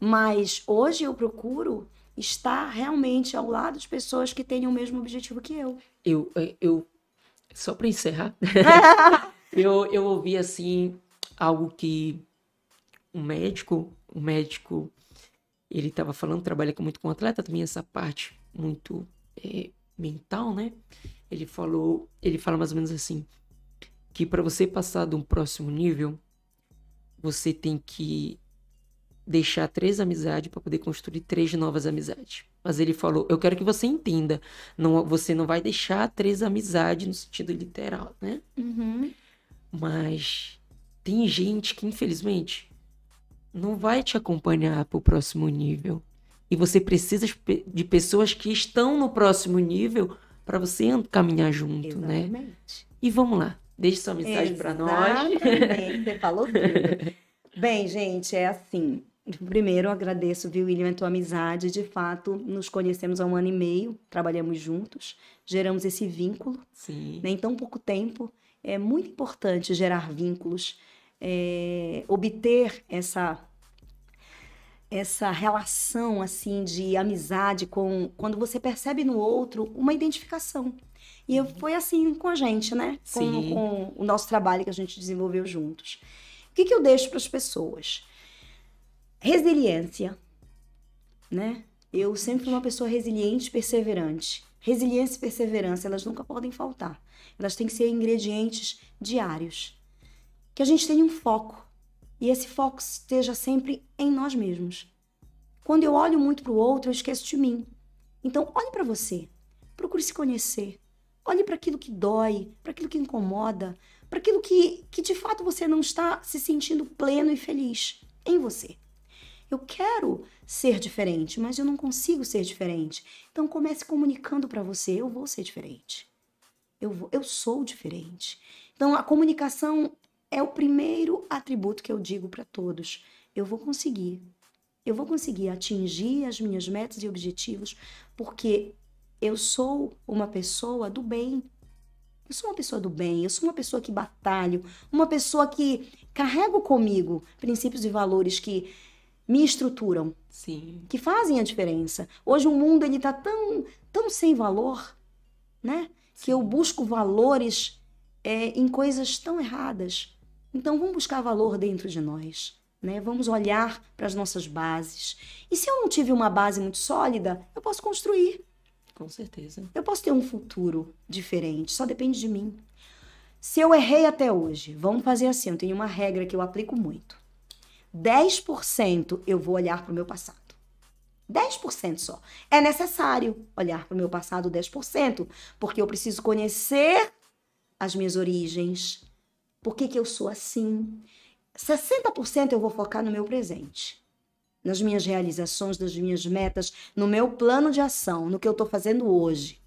Mas hoje eu procuro estar realmente ao lado de pessoas que tenham o mesmo objetivo que eu. Eu, eu, só para encerrar, [LAUGHS] eu, eu ouvi assim algo que um médico, um médico, ele estava falando, trabalha muito com atleta também essa parte muito é, mental, né? Ele falou, ele fala mais ou menos assim, que para você passar de um próximo nível, você tem que deixar três amizades para poder construir três novas amizades. Mas ele falou, eu quero que você entenda, não, você não vai deixar três amizades no sentido literal, né? Uhum. Mas tem gente que, infelizmente, não vai te acompanhar para o próximo nível. E você precisa de pe- de pessoas que estão no próximo nível para você caminhar junto, né? Exatamente. E vamos lá, deixe sua mensagem para nós. Exatamente, Você falou [LAUGHS] tudo. Bem, gente, é assim. Primeiro, agradeço, viu, William, a tua amizade. De fato, nos conhecemos há um ano e meio, trabalhamos juntos, geramos esse vínculo Sim, né, em tão pouco tempo. É muito importante gerar vínculos, é, obter essa essa relação assim de amizade com quando você percebe no outro uma identificação. E eu- foi assim com a gente, né? Com, com o nosso trabalho que a gente desenvolveu juntos. O que, que eu deixo para as pessoas? Resiliência, né? Eu sempre fui uma pessoa resiliente e perseverante. Resiliência e perseverança, elas nunca podem faltar. Elas têm que ser ingredientes diários. Que a gente tenha um foco. E esse foco esteja sempre em nós mesmos. Quando eu olho muito para o outro, eu esqueço de mim. Então, olhe para você. Procure se conhecer. Olhe para aquilo que dói, para aquilo que incomoda, para aquilo que, que de fato você não está se sentindo pleno e feliz em você. Eu quero ser diferente, mas eu não consigo ser diferente. Então comece comunicando para você, eu vou ser diferente. Eu, vou, eu sou diferente. Então a comunicação é o primeiro atributo que eu digo para todos. Eu vou conseguir. Eu vou conseguir atingir as minhas metas e objetivos porque eu sou uma pessoa do bem. Eu sou uma pessoa do bem, eu sou uma pessoa que batalho, uma pessoa que carrego comigo princípios e valores que me estruturam, sim, que fazem a diferença. Hoje o mundo ele tá tão, tão sem valor, né? Que eu busco valores é, em coisas tão erradas. Então vamos buscar valor dentro de nós, né? Vamos olhar para as nossas bases. E se eu não tive uma base muito sólida, eu posso construir. com certeza. Eu posso ter um futuro diferente, só depende de mim. Se eu errei até hoje, vamos fazer assim, eu tenho uma regra que eu aplico muito. 10% eu vou olhar para o meu passado. 10% só. É necessário olhar para o meu passado 10%, porque eu preciso conhecer as minhas origens, por que, que eu sou assim. 60% eu vou focar no meu presente, nas minhas realizações, nas minhas metas, no meu plano de ação, no que eu estou fazendo hoje.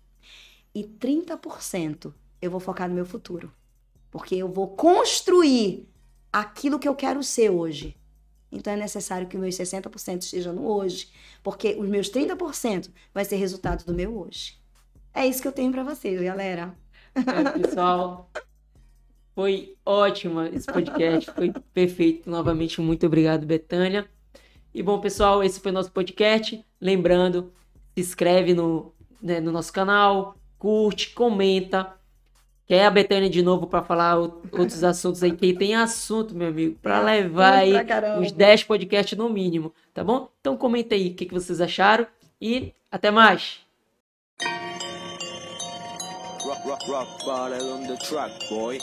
E 30% eu vou focar no meu futuro, porque eu vou construir aquilo que eu quero ser hoje. Então é necessário que meus 60% estejam no hoje, porque os meus 30% vai ser resultado do meu hoje. É isso que eu tenho para vocês, galera. É, pessoal, [LAUGHS] foi ótimo esse podcast, foi [LAUGHS] perfeito. Novamente, muito obrigado, Betânia. E bom, pessoal, esse foi nosso podcast. Lembrando, se inscreve no, né, no nosso canal, curte, comenta. Quer a Betânia de novo para falar outros assuntos aí? Que tem assunto, meu amigo, para levar aí uns 10 podcasts no mínimo, tá bom? Então comenta aí o que, que vocês acharam e até mais. Rock, rock, rock, on the track, boy.